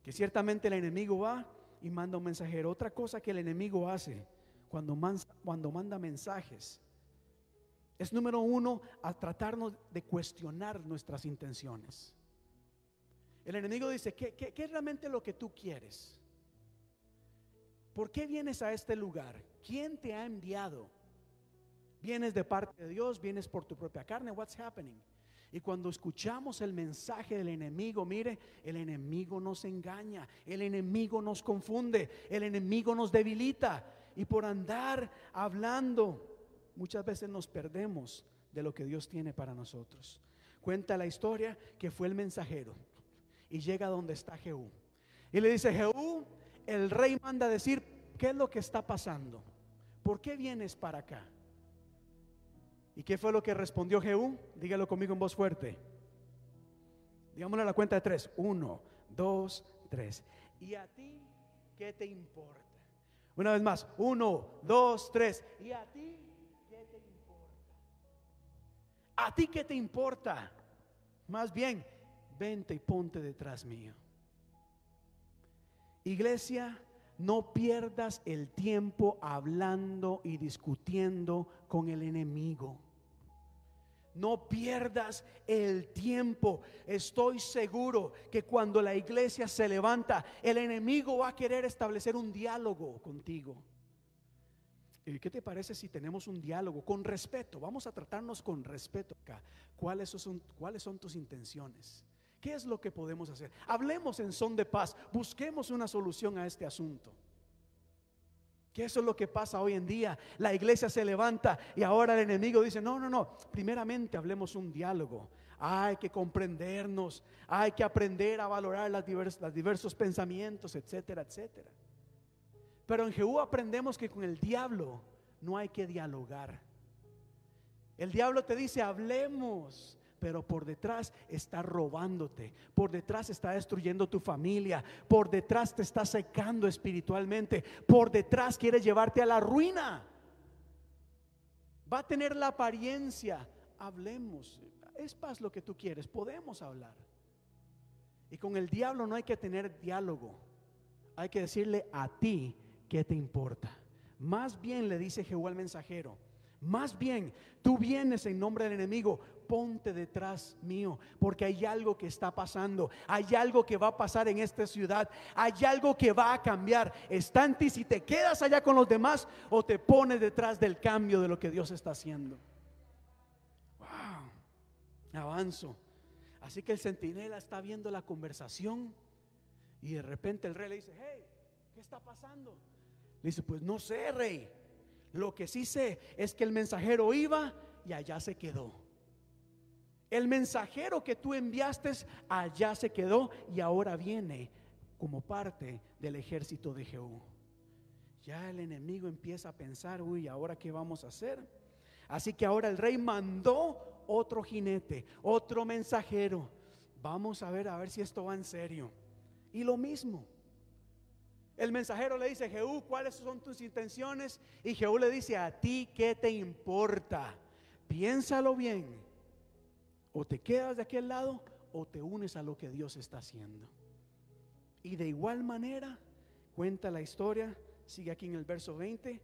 Que ciertamente el enemigo va y manda un mensajero. Otra cosa que el enemigo hace cuando, manda mensajes es número uno a tratarnos de cuestionar nuestras intenciones. El enemigo dice, ¿qué, qué, qué es realmente lo que tú quieres? ¿Por qué vienes a este lugar? ¿Quién te ha enviado? ¿Vienes de parte de Dios? ¿Vienes por tu propia carne? What's happening? Y cuando escuchamos el mensaje del enemigo, mire, el enemigo nos engaña, el enemigo nos confunde, el enemigo nos debilita. Y por andar hablando, muchas veces nos perdemos de lo que Dios tiene para nosotros. Cuenta la historia que fue el mensajero y llega donde está Jehú. Y le dice, Jehú, el rey manda decir, ¿qué es lo que está pasando? ¿Por qué vienes para acá? ¿Y qué fue lo que respondió Jehú? Dígalo conmigo en voz fuerte. Digámosle a la cuenta de tres. Uno, dos, tres. ¿Y a ti qué te importa? Una vez más. Uno, dos, tres. ¿Y a ti qué te importa? ¿A ti qué te importa? Más bien, vente y ponte detrás mío. Iglesia, no pierdas el tiempo hablando y discutiendo con el enemigo. No pierdas el tiempo. Estoy seguro que cuando la iglesia se levanta, el enemigo va a querer establecer un diálogo contigo. ¿Y qué te parece si tenemos un diálogo con respeto? Vamos a tratarnos con respeto acá. ¿Cuáles son, cuáles son tus intenciones? ¿Qué es lo que podemos hacer? Hablemos en son de paz. Busquemos una solución a este asunto. Que eso es lo que pasa hoy en día. La iglesia se levanta y ahora el enemigo dice, no, no, no, primeramente hablemos un diálogo. Hay que comprendernos, hay que aprender a valorar los diversos pensamientos, etcétera, etcétera. Pero en Jehú aprendemos que con el diablo no hay que dialogar. El diablo te dice, hablemos, pero por detrás está robándote, por detrás está destruyendo tu familia, por detrás te está secando espiritualmente, por detrás quiere llevarte a la ruina. Va a tener la apariencia, hablemos, es paz lo que tú quieres, podemos hablar. Y con el diablo no hay que tener diálogo, hay que decirle a ti qué te importa. Más bien le dice Jehová al mensajero, más bien, tú vienes en nombre del enemigo, ponte detrás mío, porque hay algo que está pasando, hay algo que va a pasar en esta ciudad, hay algo que va a cambiar. Está en si te quedas allá con los demás o te pones detrás del cambio de lo que Dios está haciendo. Wow, avanzo. Así que el centinela está viendo la conversación y de repente el rey le dice, hey, ¿qué está pasando? Le dice, pues no sé, rey. Lo que sí sé es que el mensajero iba y allá se quedó. El mensajero que tú enviaste allá se quedó y ahora viene como parte del ejército de Jehú. Ya el enemigo empieza a pensar, uy, ¿ahora qué vamos a hacer? Así que ahora el rey mandó otro jinete, otro mensajero. Vamos a ver, a ver si esto va en serio. Y lo mismo, el mensajero le dice, Jehú, ¿cuáles son tus intenciones? Y Jehú le dice, a ti, ¿qué te importa? Piénsalo bien. O te quedas de aquel lado o te unes a lo que Dios está haciendo. Y de igual manera, cuenta la historia, sigue aquí en el verso 20,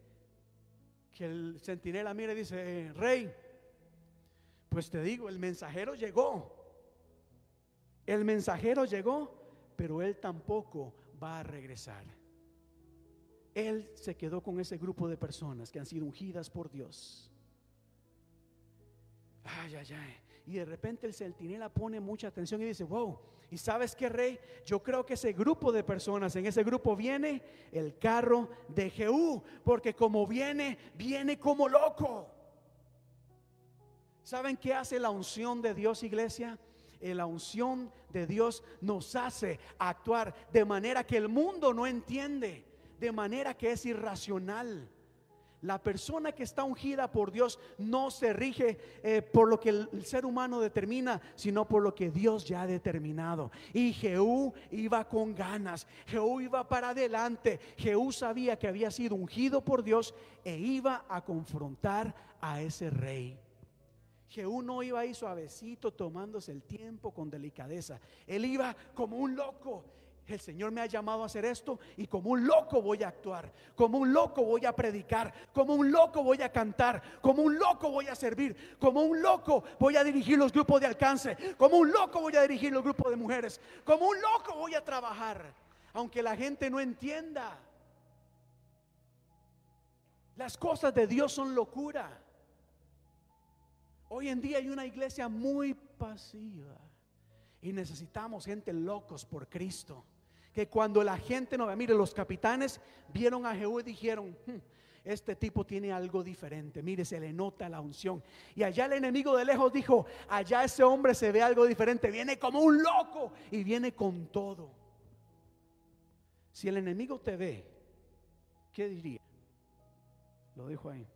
que el centinela mira y dice, eh, rey, pues te digo, el mensajero llegó. El mensajero llegó, pero él tampoco va a regresar. Él se quedó con ese grupo de personas que han sido ungidas por Dios. Ay, ay, ay. Y de repente el centinela pone mucha atención y dice, wow, ¿y sabes qué, rey? Yo creo que ese grupo de personas, en ese grupo viene el carro de Jehú, porque como viene, viene como loco. ¿Saben qué hace la unción de Dios, iglesia? Eh, la unción de Dios nos hace actuar de manera que el mundo no entiende de manera que es irracional. La persona que está ungida por Dios no se rige eh, por lo que el, ser humano determina, sino por lo que Dios ya ha determinado. Y Jehú iba con ganas, Jehú iba para adelante, Jehú sabía que había sido ungido por Dios e iba a confrontar a ese rey. Jehú no iba ahí suavecito tomándose el tiempo con delicadeza, él iba como un loco el Señor me ha llamado a hacer esto y como un loco voy a actuar, como un loco voy a predicar, como un loco voy a cantar, como un loco voy a servir, como un loco voy a dirigir los grupos de alcance, como un loco voy a dirigir los grupos de mujeres, como un loco voy a trabajar, aunque la gente no entienda. Las cosas de Dios son locura. Hoy en día hay una iglesia muy pasiva y necesitamos gente locos por Cristo que cuando la gente no ve, mire, los capitanes vieron a Jehú y dijeron, hmm, este tipo tiene algo diferente, mire, se le nota la unción. Y allá el enemigo de lejos dijo, allá ese hombre se ve algo diferente, viene como un loco y viene con todo. Si el enemigo te ve, ¿qué diría? Lo dijo ahí.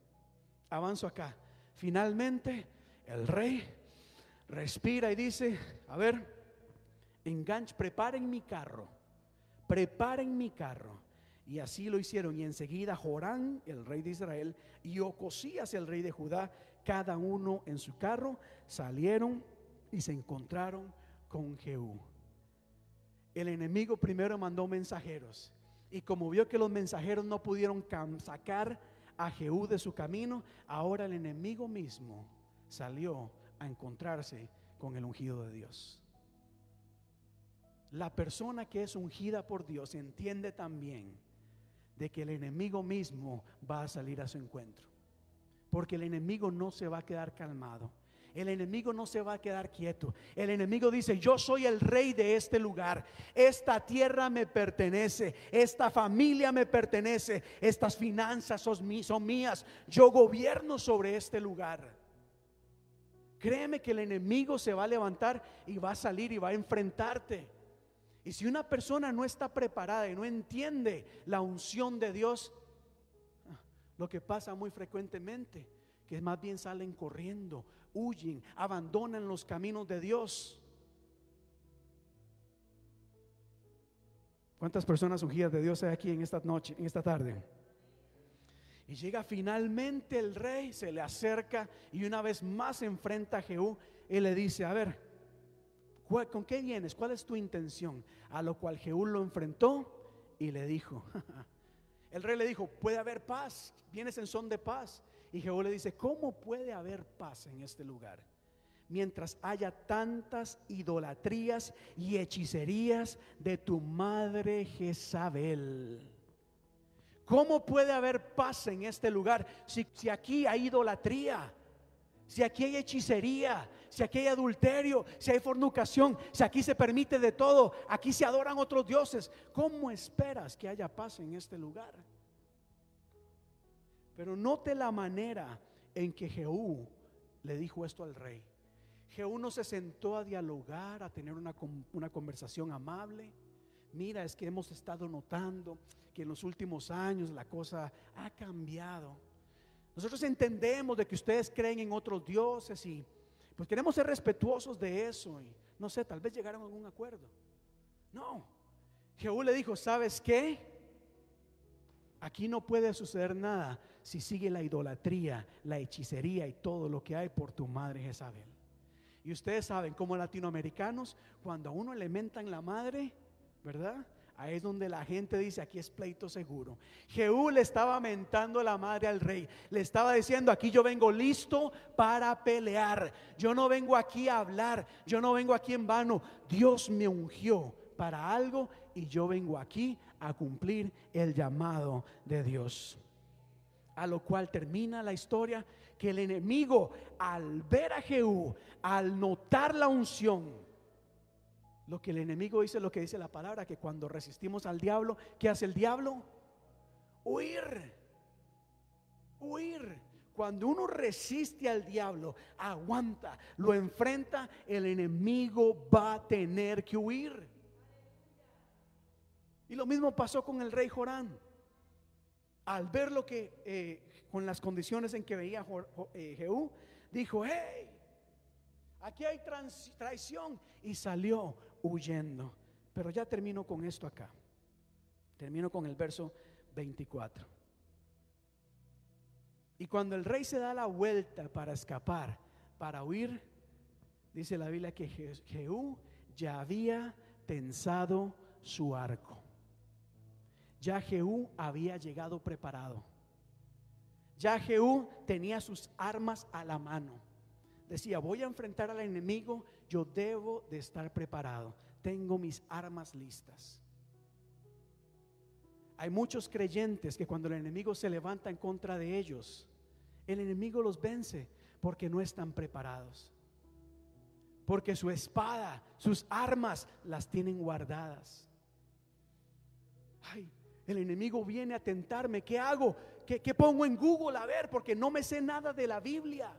Avanzo acá. Finalmente, el rey respira y dice, a ver, enganche, preparen mi carro preparen mi carro. Y así lo hicieron. Y enseguida Jorán, el rey de Israel, y Ocosías, el rey de Judá, cada uno en su carro, salieron y se encontraron con Jehú. El enemigo primero mandó mensajeros. Y como vio que los mensajeros no pudieron sacar a Jehú de su camino, ahora el enemigo mismo salió a encontrarse con el ungido de Dios. La persona que es ungida por Dios entiende también de que el enemigo mismo va a salir a su encuentro. Porque el enemigo no se va a quedar calmado. El enemigo no se va a quedar quieto. El enemigo dice, yo soy el rey de este lugar. Esta tierra me pertenece. Esta familia me pertenece. Estas finanzas son, mías. Yo gobierno sobre este lugar. Créeme que el enemigo se va a levantar y va a salir y va a enfrentarte. Y si una persona no está preparada y no entiende la unción de Dios, lo que pasa muy frecuentemente, que más bien salen corriendo, huyen, abandonan los caminos de Dios. ¿Cuántas personas ungidas de Dios hay aquí en esta noche, en esta tarde? Y llega finalmente el rey, se le acerca y una vez más enfrenta a Jehú y le dice, a ver, ¿Con qué vienes? ¿Cuál es tu intención? A lo cual Jehú lo enfrentó y le dijo, el rey le dijo, puede haber paz, vienes en son de paz. Y Jehú le dice, ¿cómo puede haber paz en este lugar? Mientras haya tantas idolatrías y hechicerías de tu madre Jezabel. ¿Cómo puede haber paz en este lugar si, si aquí hay idolatría? Si aquí hay hechicería, si aquí hay adulterio, si hay fornicación, si aquí se permite de todo, aquí se adoran otros dioses, ¿cómo esperas que haya paz en este lugar? Pero note la manera en que Jehú le dijo esto al rey. Jehú no se sentó a dialogar, a tener una, una conversación amable. Mira, es que hemos estado notando que en los últimos años la cosa ha cambiado. Nosotros entendemos de que ustedes creen en otros dioses y pues queremos ser respetuosos de eso y no sé, tal vez llegaron a algún acuerdo. No, Jehú le dijo, ¿sabes qué? Aquí no puede suceder nada si sigue la idolatría, la hechicería y todo lo que hay por tu madre Jezabel. Y ustedes saben, como latinoamericanos, cuando a uno le mentan la madre, ¿verdad? Ahí es donde la gente dice, aquí es pleito seguro. Jehú le estaba mentando la madre al rey. Le estaba diciendo, aquí yo vengo listo para pelear. Yo no vengo aquí a hablar. Yo no vengo aquí en vano. Dios me ungió para algo y yo vengo aquí a cumplir el llamado de Dios. A lo cual termina la historia que el enemigo al ver a Jehú, al notar la unción, lo que el enemigo dice, lo que dice la palabra, que cuando resistimos al diablo, ¿qué hace el diablo? Huir. Huir. Cuando uno resiste al diablo, aguanta, lo enfrenta, el enemigo va a tener que huir. Y lo mismo pasó con el rey Jorán. Al ver lo que, eh, con las condiciones en que veía eh, Jehú, dijo, hey, aquí hay traición. Y salió huyendo. Pero ya termino con esto acá. Termino con el verso 24. Y cuando el rey se da la vuelta para escapar, para huir, dice la Biblia que Jehú ya había tensado su arco. Ya Jehú había llegado preparado. Ya Jehú tenía sus armas a la mano. Decía, voy a enfrentar al enemigo, yo debo de estar preparado. Tengo mis armas listas. Hay muchos creyentes que cuando el enemigo se levanta en contra de ellos, el enemigo los vence porque no están preparados. Porque su espada, sus armas las tienen guardadas. Ay, el enemigo viene a tentarme. ¿Qué hago? ¿Qué, pongo en Google a ver? Porque no me sé nada de la Biblia.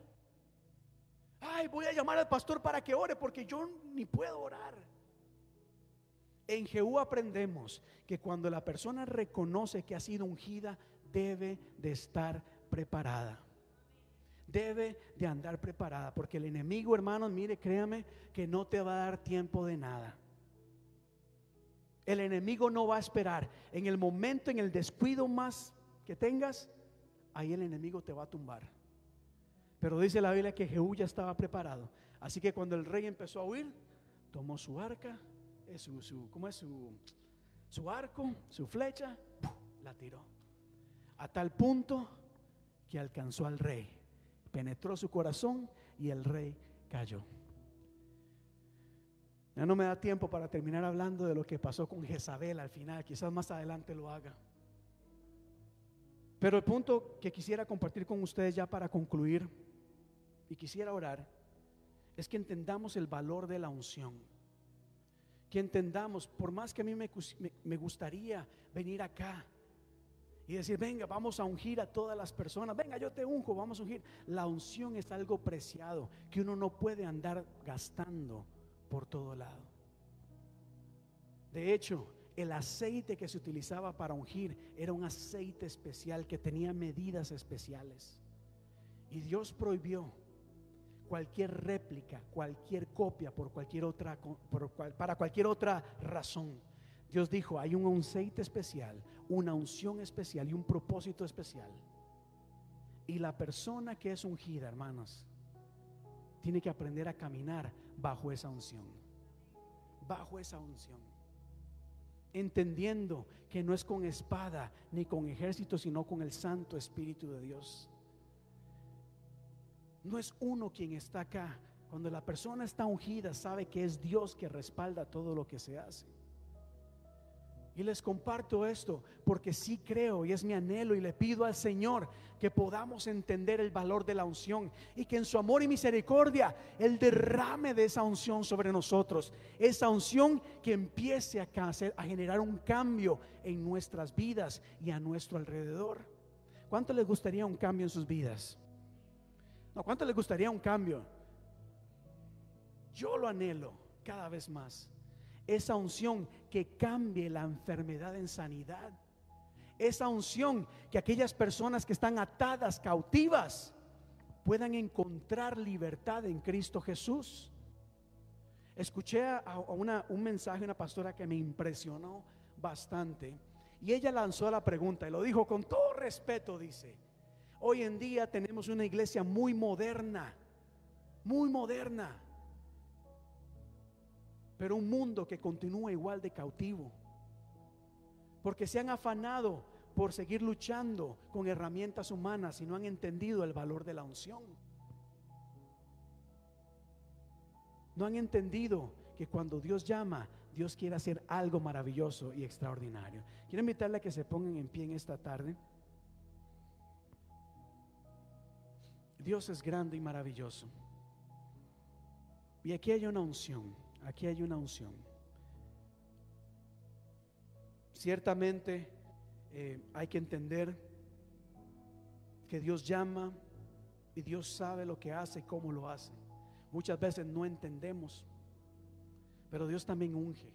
Ay, voy a llamar al pastor para que ore porque yo ni puedo orar. En Jehú aprendemos que cuando la persona reconoce que ha sido ungida, debe de estar preparada. Debe de andar preparada, porque el enemigo, hermanos, mire, créame que no te va a dar tiempo de nada. El enemigo no va a esperar. En el momento, en el descuido más que tengas, ahí el enemigo te va a tumbar. Pero dice la Biblia que Jehú ya estaba preparado. Así que cuando el rey empezó a huir, tomó su arca, su, su, ¿cómo es? Su, su arco, su flecha, la tiró. A tal punto que alcanzó al rey. Penetró su corazón y el rey cayó. Ya no me da tiempo para terminar hablando de lo que pasó con Jezabel al final. Quizás más adelante lo haga. Pero el punto que quisiera compartir con ustedes ya para concluir y quisiera orar es que entendamos el valor de la unción que entendamos, por más que a mí me, gustaría venir acá y decir, venga, vamos a ungir a todas las personas, venga, yo te unjo, vamos a ungir. La unción es algo preciado que uno no puede andar gastando por todo lado. De hecho, el aceite que se utilizaba para ungir era un aceite especial que tenía medidas especiales. Y Dios prohibió cualquier réplica, cualquier copia por cualquier otra para cualquier otra razón. Dios dijo, hay un aceite especial, una unción especial y un propósito especial. Y la persona que es ungida, hermanos, tiene que aprender a caminar bajo esa unción. Bajo esa unción. Entendiendo que no es con espada ni con ejército, sino con el Santo Espíritu de Dios. No es uno quien está acá. Cuando la persona está ungida, sabe que es Dios que respalda todo lo que se hace. Y les comparto esto porque sí creo y es mi anhelo y le pido al Señor que podamos entender el valor de la unción y que en su amor y misericordia el derrame de esa unción sobre nosotros, esa unción que empiece a, a generar un cambio en nuestras vidas y a nuestro alrededor. ¿Cuánto les gustaría un cambio en sus vidas? No, ¿cuánto le gustaría un cambio? Yo lo anhelo cada vez más. Esa unción que cambie la enfermedad en sanidad. Esa unción que aquellas personas que están atadas, cautivas, puedan encontrar libertad en Cristo Jesús. Escuché a una, un mensaje, una pastora que me impresionó bastante. Y ella lanzó la pregunta y lo dijo con todo respeto, dice, Hoy en día tenemos una iglesia muy moderna, muy moderna, pero un mundo que continúa igual de cautivo, porque se han afanado por seguir luchando con herramientas humanas y no han entendido el valor de la unción. No han entendido que cuando Dios llama, Dios quiere hacer algo maravilloso y extraordinario. Quiero invitarle a que se pongan en pie en esta tarde. Dios es grande y maravilloso. Y aquí hay una unción, aquí hay una unción. Ciertamente eh, hay que entender que Dios llama y Dios sabe lo que hace y cómo lo hace. Muchas veces no entendemos, pero Dios también unge.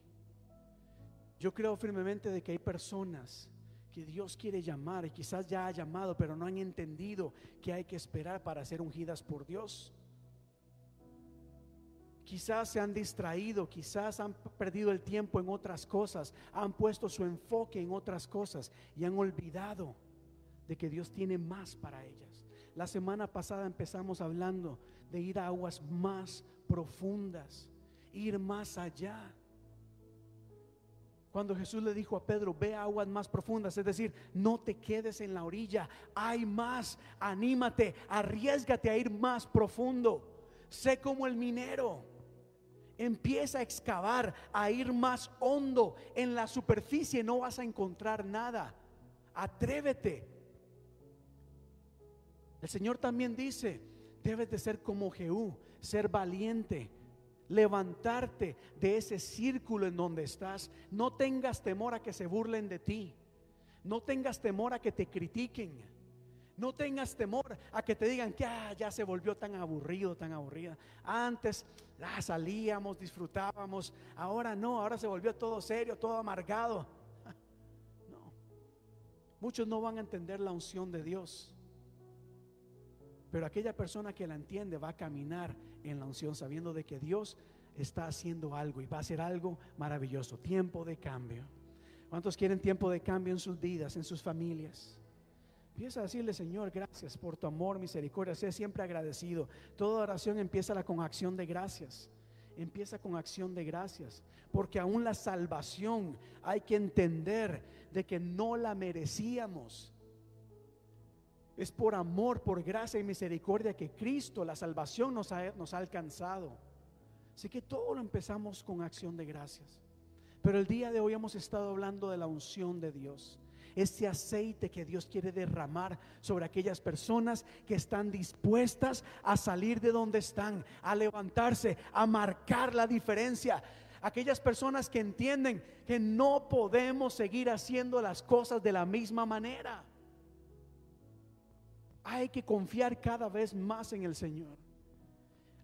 Yo creo firmemente de que hay personas que Dios quiere llamar y quizás ya ha llamado, pero no han entendido que hay que esperar para ser ungidas por Dios. Quizás se han distraído, quizás han perdido el tiempo en otras cosas, han puesto su enfoque en otras cosas y han olvidado de que Dios tiene más para ellas. La semana pasada empezamos hablando de ir a aguas más profundas, ir más allá. Cuando Jesús le dijo a Pedro, ve aguas más profundas, es decir, no te quedes en la orilla, hay más, anímate, arriesgate a ir más profundo, sé como el minero, empieza a excavar, a ir más hondo, en la superficie no vas a encontrar nada, atrévete. El Señor también dice, debes de ser como Jehú, ser valiente levantarte de ese círculo en donde estás. No tengas temor a que se burlen de ti. No tengas temor a que te critiquen. No tengas temor a que te digan que ah, ya se volvió tan aburrido, tan aburrida. Antes ah, salíamos, disfrutábamos. Ahora no, ahora se volvió todo serio, todo amargado. No. Muchos no van a entender la unción de Dios. Pero aquella persona que la entiende va a caminar en la unción sabiendo de que Dios está haciendo algo y va a hacer algo maravilloso. Tiempo de cambio. ¿Cuántos quieren tiempo de cambio en sus vidas, en sus familias? Empieza a decirle, Señor, gracias por tu amor, misericordia. Sé siempre agradecido. Toda oración empieza con acción de gracias. Empieza con acción de gracias. Porque aún la salvación hay que entender de que no la merecíamos. Es por amor, por gracia y misericordia que Cristo, la salvación, nos ha, alcanzado. Así que todo lo empezamos con acción de gracias. Pero el día de hoy hemos estado hablando de la unción de Dios. Ese aceite que Dios quiere derramar sobre aquellas personas que están dispuestas a salir de donde están, a levantarse, a marcar la diferencia. Aquellas personas que entienden que no podemos seguir haciendo las cosas de la misma manera. Hay que confiar cada vez más en el Señor.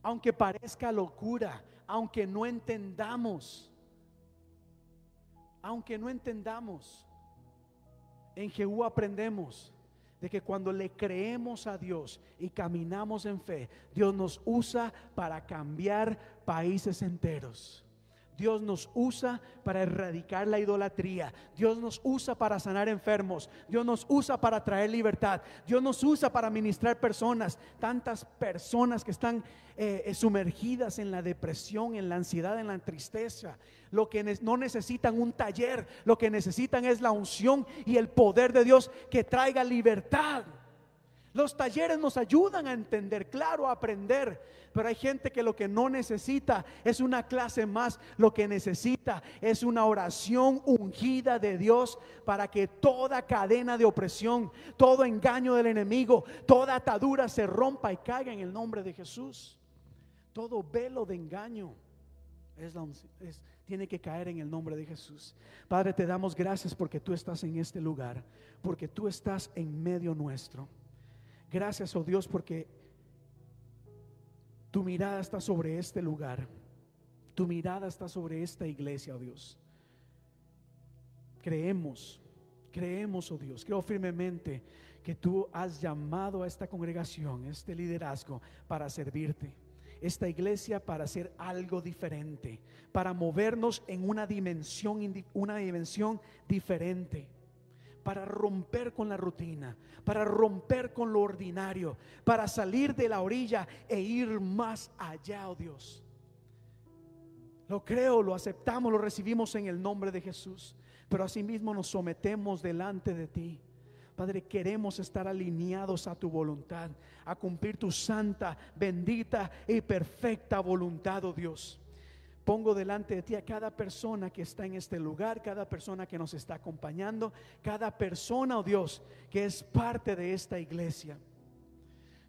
Aunque parezca locura, aunque no entendamos, aunque no entendamos, en Jehú aprendemos de que cuando le creemos a Dios y caminamos en fe, Dios nos usa para cambiar países enteros. Dios nos usa para erradicar la idolatría. Dios nos usa para sanar enfermos. Dios nos usa para traer libertad. Dios nos usa para ministrar personas. Tantas personas que están eh, eh, sumergidas en la depresión, en la ansiedad, en la tristeza. Lo que no necesitan un taller, lo que necesitan es la unción y el poder de Dios que traiga libertad. Los talleres nos ayudan a entender, claro, a aprender, pero hay gente que lo que no necesita es una clase más, lo que necesita es una oración ungida de Dios para que toda cadena de opresión, todo engaño del enemigo, toda atadura se rompa y caiga en el nombre de Jesús. Todo velo de engaño tiene que caer en el nombre de Jesús. Padre, te damos gracias porque tú estás en este lugar, porque tú estás en medio nuestro. Gracias, oh Dios, porque tu mirada está sobre este lugar. Tu mirada está sobre esta iglesia, oh Dios. Creemos, creemos, oh Dios, creo firmemente que tú has llamado a esta congregación, este liderazgo, para servirte. Esta iglesia para hacer algo diferente, para movernos en una dimensión, una dimensión diferente para romper con la rutina, para romper con lo ordinario, para salir de la orilla e ir más allá, oh Dios. Lo creo, lo aceptamos, lo recibimos en el nombre de Jesús, pero asimismo nos sometemos delante de ti. Padre, queremos estar alineados a tu voluntad, a cumplir tu santa, bendita y perfecta voluntad, oh Dios pongo delante de ti a cada persona que está en este lugar, cada persona que nos está acompañando, cada persona, oh Dios, que es parte de esta iglesia.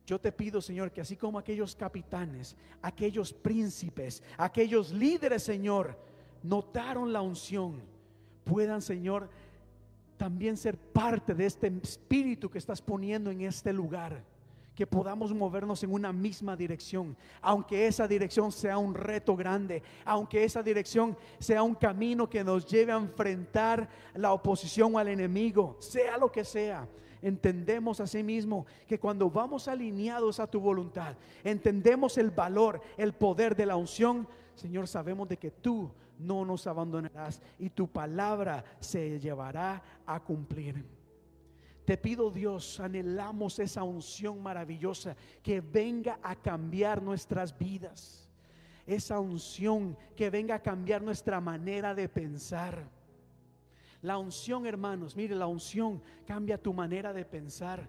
Yo te pido, Señor, que así como aquellos capitanes, aquellos príncipes, aquellos líderes, Señor, notaron la unción, puedan, Señor, también ser parte de este espíritu que estás poniendo en este lugar que podamos movernos en una misma dirección, aunque esa dirección sea un reto grande, aunque esa dirección sea un camino que nos lleve a enfrentar la oposición o al enemigo, sea lo que sea. Entendemos asimismo que cuando vamos alineados a tu voluntad, entendemos el valor, el poder de la unción, Señor, sabemos de que tú no nos abandonarás y tu palabra se llevará a cumplir. Te pido Dios, anhelamos esa unción maravillosa que venga a cambiar nuestras vidas. Esa unción que venga a cambiar nuestra manera de pensar. La unción, hermanos, mire, la unción cambia tu manera de pensar.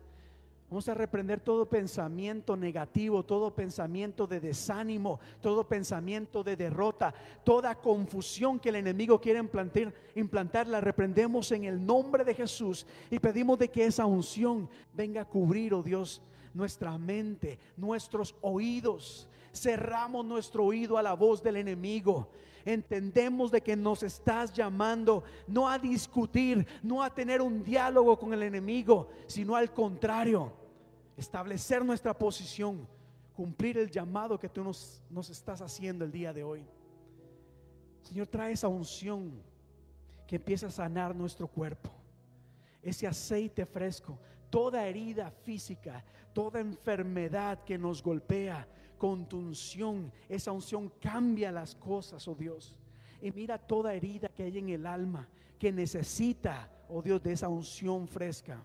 Vamos a reprender todo pensamiento negativo, todo pensamiento de desánimo, todo pensamiento de derrota, toda confusión que el enemigo quiere implantar, implantar, la reprendemos en el nombre de Jesús y pedimos de que esa unción venga a cubrir, oh Dios, nuestra mente, nuestros oídos. Cerramos nuestro oído a la voz del enemigo entendemos de que nos estás llamando no a discutir, no a tener un diálogo con el enemigo, sino al contrario, establecer nuestra posición, cumplir el llamado que tú nos, estás haciendo el día de hoy. Señor, trae esa unción que empieza a sanar nuestro cuerpo, ese aceite fresco, toda herida física, toda enfermedad que nos golpea, con tu unción. Esa unción cambia las cosas, oh Dios. Y mira toda herida que hay en el alma que necesita, oh Dios, de esa unción fresca.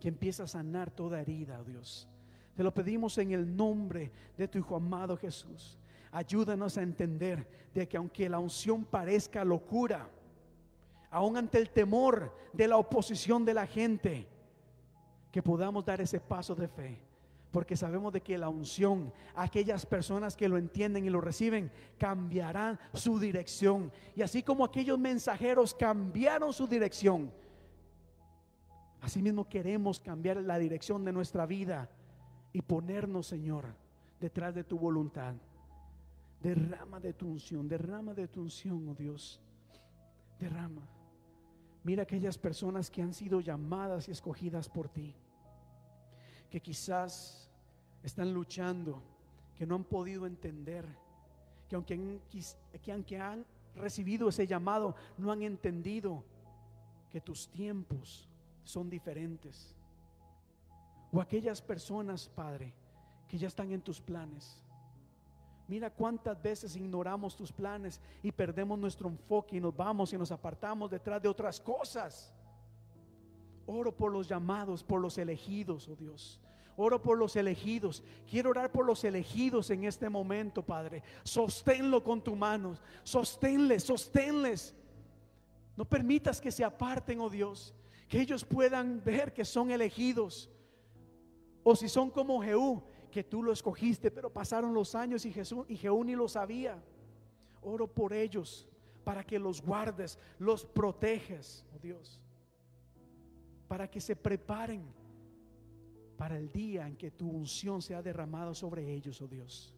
Que empieza a sanar toda herida, oh Dios. Te lo pedimos en el nombre de tu Hijo amado Jesús. Ayúdanos a entender de que aunque la unción parezca locura, aún ante el temor de la oposición de la gente, que podamos dar ese paso de fe porque sabemos de que la unción, aquellas personas que lo entienden y lo reciben, cambiarán su dirección. Y así como aquellos mensajeros cambiaron su dirección, asimismo queremos cambiar la dirección de nuestra vida y ponernos, Señor, detrás de tu voluntad. Derrama de tu unción, derrama de tu unción, oh Dios. Derrama. Mira aquellas personas que han sido llamadas y escogidas por ti que quizás están luchando, que no han podido entender, que aunque han, que aunque han recibido ese llamado, no han entendido que tus tiempos son diferentes. O aquellas personas, Padre, que ya están en tus planes. Mira cuántas veces ignoramos tus planes y perdemos nuestro enfoque y nos vamos y nos apartamos detrás de otras cosas. Oro por los llamados, por los elegidos, oh Dios. Oro por los elegidos. Quiero orar por los elegidos en este momento, Padre. Sosténlo con tu mano. Sosténles, sosténles. No permitas que se aparten, oh Dios. Que ellos puedan ver que son elegidos. O si son como Jehú, que tú lo escogiste, pero pasaron los años y, Jesús, y Jehú ni lo sabía. Oro por ellos para que los guardes, los proteges, oh Dios. Para que se preparen para el día en que tu unción sea derramada sobre ellos, oh Dios.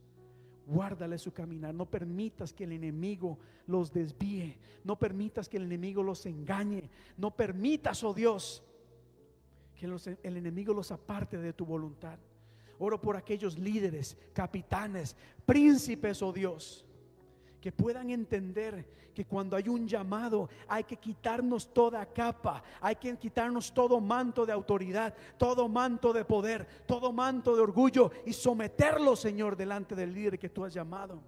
Guárdale su caminar, no permitas que el enemigo los desvíe, no permitas que el enemigo los engañe, no permitas, oh Dios, que el enemigo los aparte de tu voluntad. Oro por aquellos líderes, capitanes, príncipes, oh Dios, que puedan entender que cuando hay un llamado hay que quitarnos toda capa, hay que quitarnos todo manto de autoridad, todo manto de poder, todo manto de orgullo y someterlo, Señor, delante del líder que tú has llamado.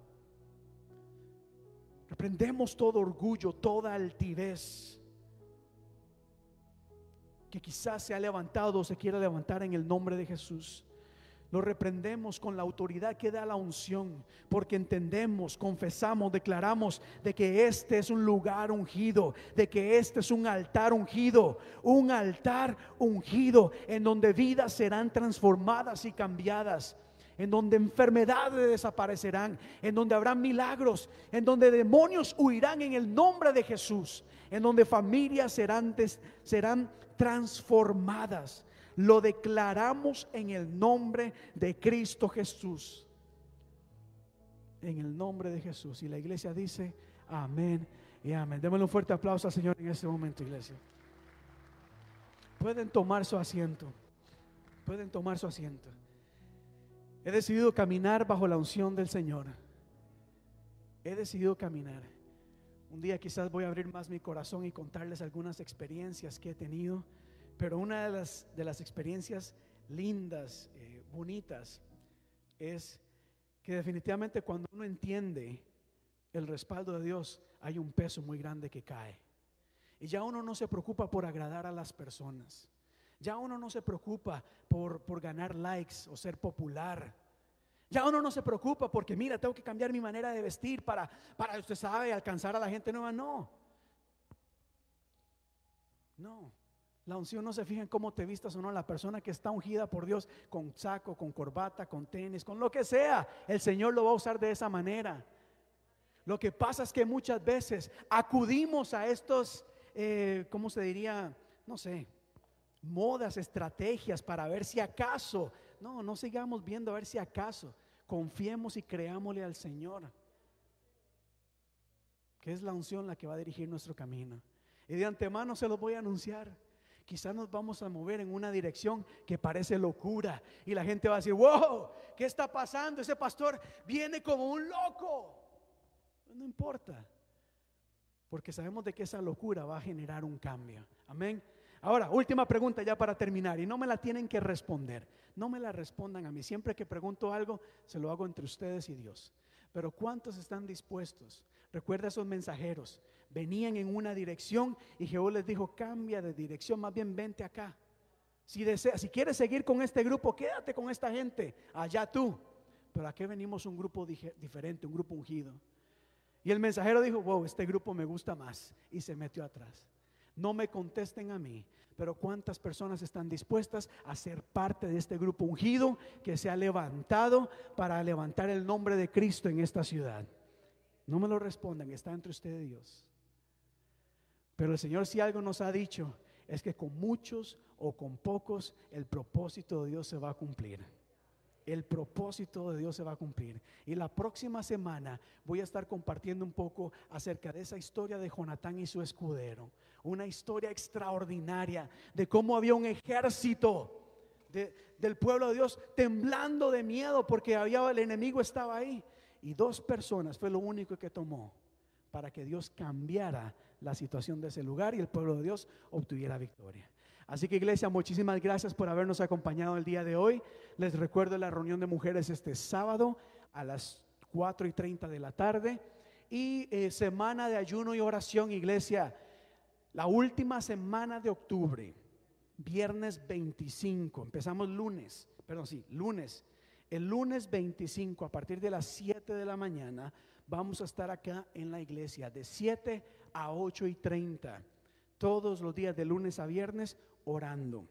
Reprendemos todo orgullo, toda altivez que quizás se ha levantado o se quiera levantar en el nombre de Jesús. Lo reprendemos con la autoridad que da la unción, porque entendemos, confesamos, declaramos de que este es un lugar ungido, de que este es un altar ungido, un altar ungido en donde vidas serán transformadas y cambiadas en donde enfermedades desaparecerán, en donde habrá milagros, en donde demonios huirán en el nombre de Jesús, en donde familias serán, serán transformadas lo declaramos en el nombre de Cristo Jesús. En el nombre de Jesús. Y la iglesia dice, amén y amén. Démosle un fuerte aplauso al Señor en este momento, iglesia. Pueden tomar su asiento. Pueden tomar su asiento. He decidido caminar bajo la unción del Señor. He decidido caminar. Un día quizás voy a abrir más mi corazón y contarles algunas experiencias que he tenido pero una de las, de las experiencias lindas, eh, bonitas, es que definitivamente cuando uno entiende el respaldo de Dios, hay un peso muy grande que cae. Y ya uno no se preocupa por agradar a las personas. Ya uno no se preocupa por, por ganar likes o ser popular. Ya uno no se preocupa porque, mira, tengo que cambiar mi manera de vestir para, para usted sabe, alcanzar a la gente nueva. No. No. La unción no se fija en cómo te vistas o no. La persona que está ungida por Dios con saco, con corbata, con tenis, con lo que sea, el Señor lo va a usar de esa manera. Lo que pasa es que muchas veces acudimos a estos, eh, ¿cómo se diría? No sé, modas, estrategias para ver si acaso, no, no sigamos viendo a ver si acaso, confiemos y creámosle al Señor, que es la unción la que va a dirigir nuestro camino. Y de antemano se lo voy a anunciar. Quizás nos vamos a mover en una dirección que parece locura y la gente va a decir, wow, ¿qué está pasando? Ese pastor viene como un loco. No importa, porque sabemos de que esa locura va a generar un cambio. Amén. Ahora, última pregunta ya para terminar, y no me la tienen que responder, no me la respondan a mí. Siempre que pregunto algo, se lo hago entre ustedes y Dios. Pero ¿cuántos están dispuestos? Recuerda esos mensajeros, venían en una dirección y Jehová les dijo, cambia de dirección, más bien vente acá. Si, deseas, si quieres seguir con este grupo, quédate con esta gente, allá tú. Pero aquí venimos un grupo diferente, un grupo ungido. Y el mensajero dijo, wow, este grupo me gusta más. Y se metió atrás. No me contesten a mí, pero ¿cuántas personas están dispuestas a ser parte de este grupo ungido que se ha levantado para levantar el nombre de Cristo en esta ciudad? No me lo respondan, está entre usted y Dios. Pero el Señor si algo nos ha dicho es que con muchos o con pocos el propósito de Dios se va a cumplir el propósito de Dios se va a cumplir. Y la próxima semana voy a estar compartiendo un poco acerca de esa historia de Jonatán y su escudero. Una historia extraordinaria de cómo había un ejército del pueblo de Dios temblando de miedo porque había, el enemigo estaba ahí. Y dos personas fue lo único que tomó para que Dios cambiara la situación de ese lugar y el pueblo de Dios obtuviera victoria. Así que iglesia, muchísimas gracias por habernos acompañado el día de hoy. Les recuerdo la reunión de mujeres este sábado a las 4 y 30 de la tarde. Y eh, semana de ayuno y oración, iglesia, la última semana de octubre, viernes 25, empezamos lunes, perdón, sí, lunes. El lunes 25, a partir de las 7 de la mañana, vamos a estar acá en la iglesia de 7 a 8 y 30 todos los días de lunes a viernes orando.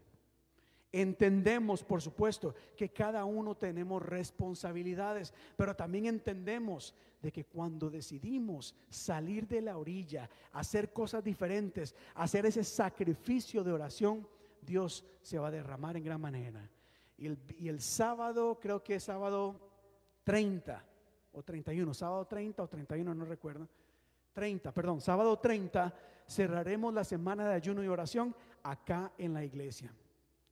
Entendemos, por supuesto, que cada uno tenemos responsabilidades, pero también entendemos de que cuando decidimos salir de la orilla, hacer cosas diferentes, hacer ese sacrificio de oración, Dios se va a derramar en gran manera. Y el, y el sábado, creo que es sábado 30 o 31, sábado 30 o 31, no recuerdo. 30, perdón, sábado 30 cerraremos la semana de ayuno y oración acá en la iglesia.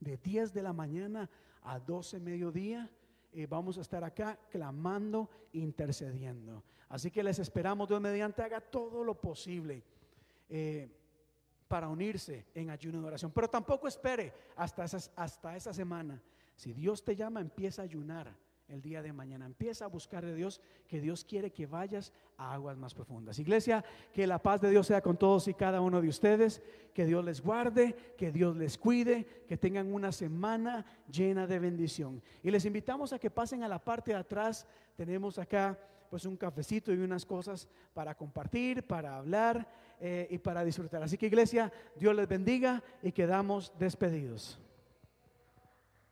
De 10 de la mañana a 12 mediodía eh, vamos a estar acá clamando, intercediendo. Así que les esperamos, Dios mediante haga todo lo posible eh, para unirse en ayuno y oración. Pero tampoco espere hasta, hasta esa semana. Si Dios te llama, empieza a ayunar el día de mañana. Empieza a buscar de Dios, que Dios quiere que vayas a aguas más profundas. Iglesia, que la paz de Dios sea con todos y cada uno de ustedes, que Dios les guarde, que Dios les cuide, que tengan una semana llena de bendición. Y les invitamos a que pasen a la parte de atrás. Tenemos acá pues un cafecito y unas cosas para compartir, para hablar eh, y para disfrutar. Así que iglesia, Dios les bendiga y quedamos despedidos.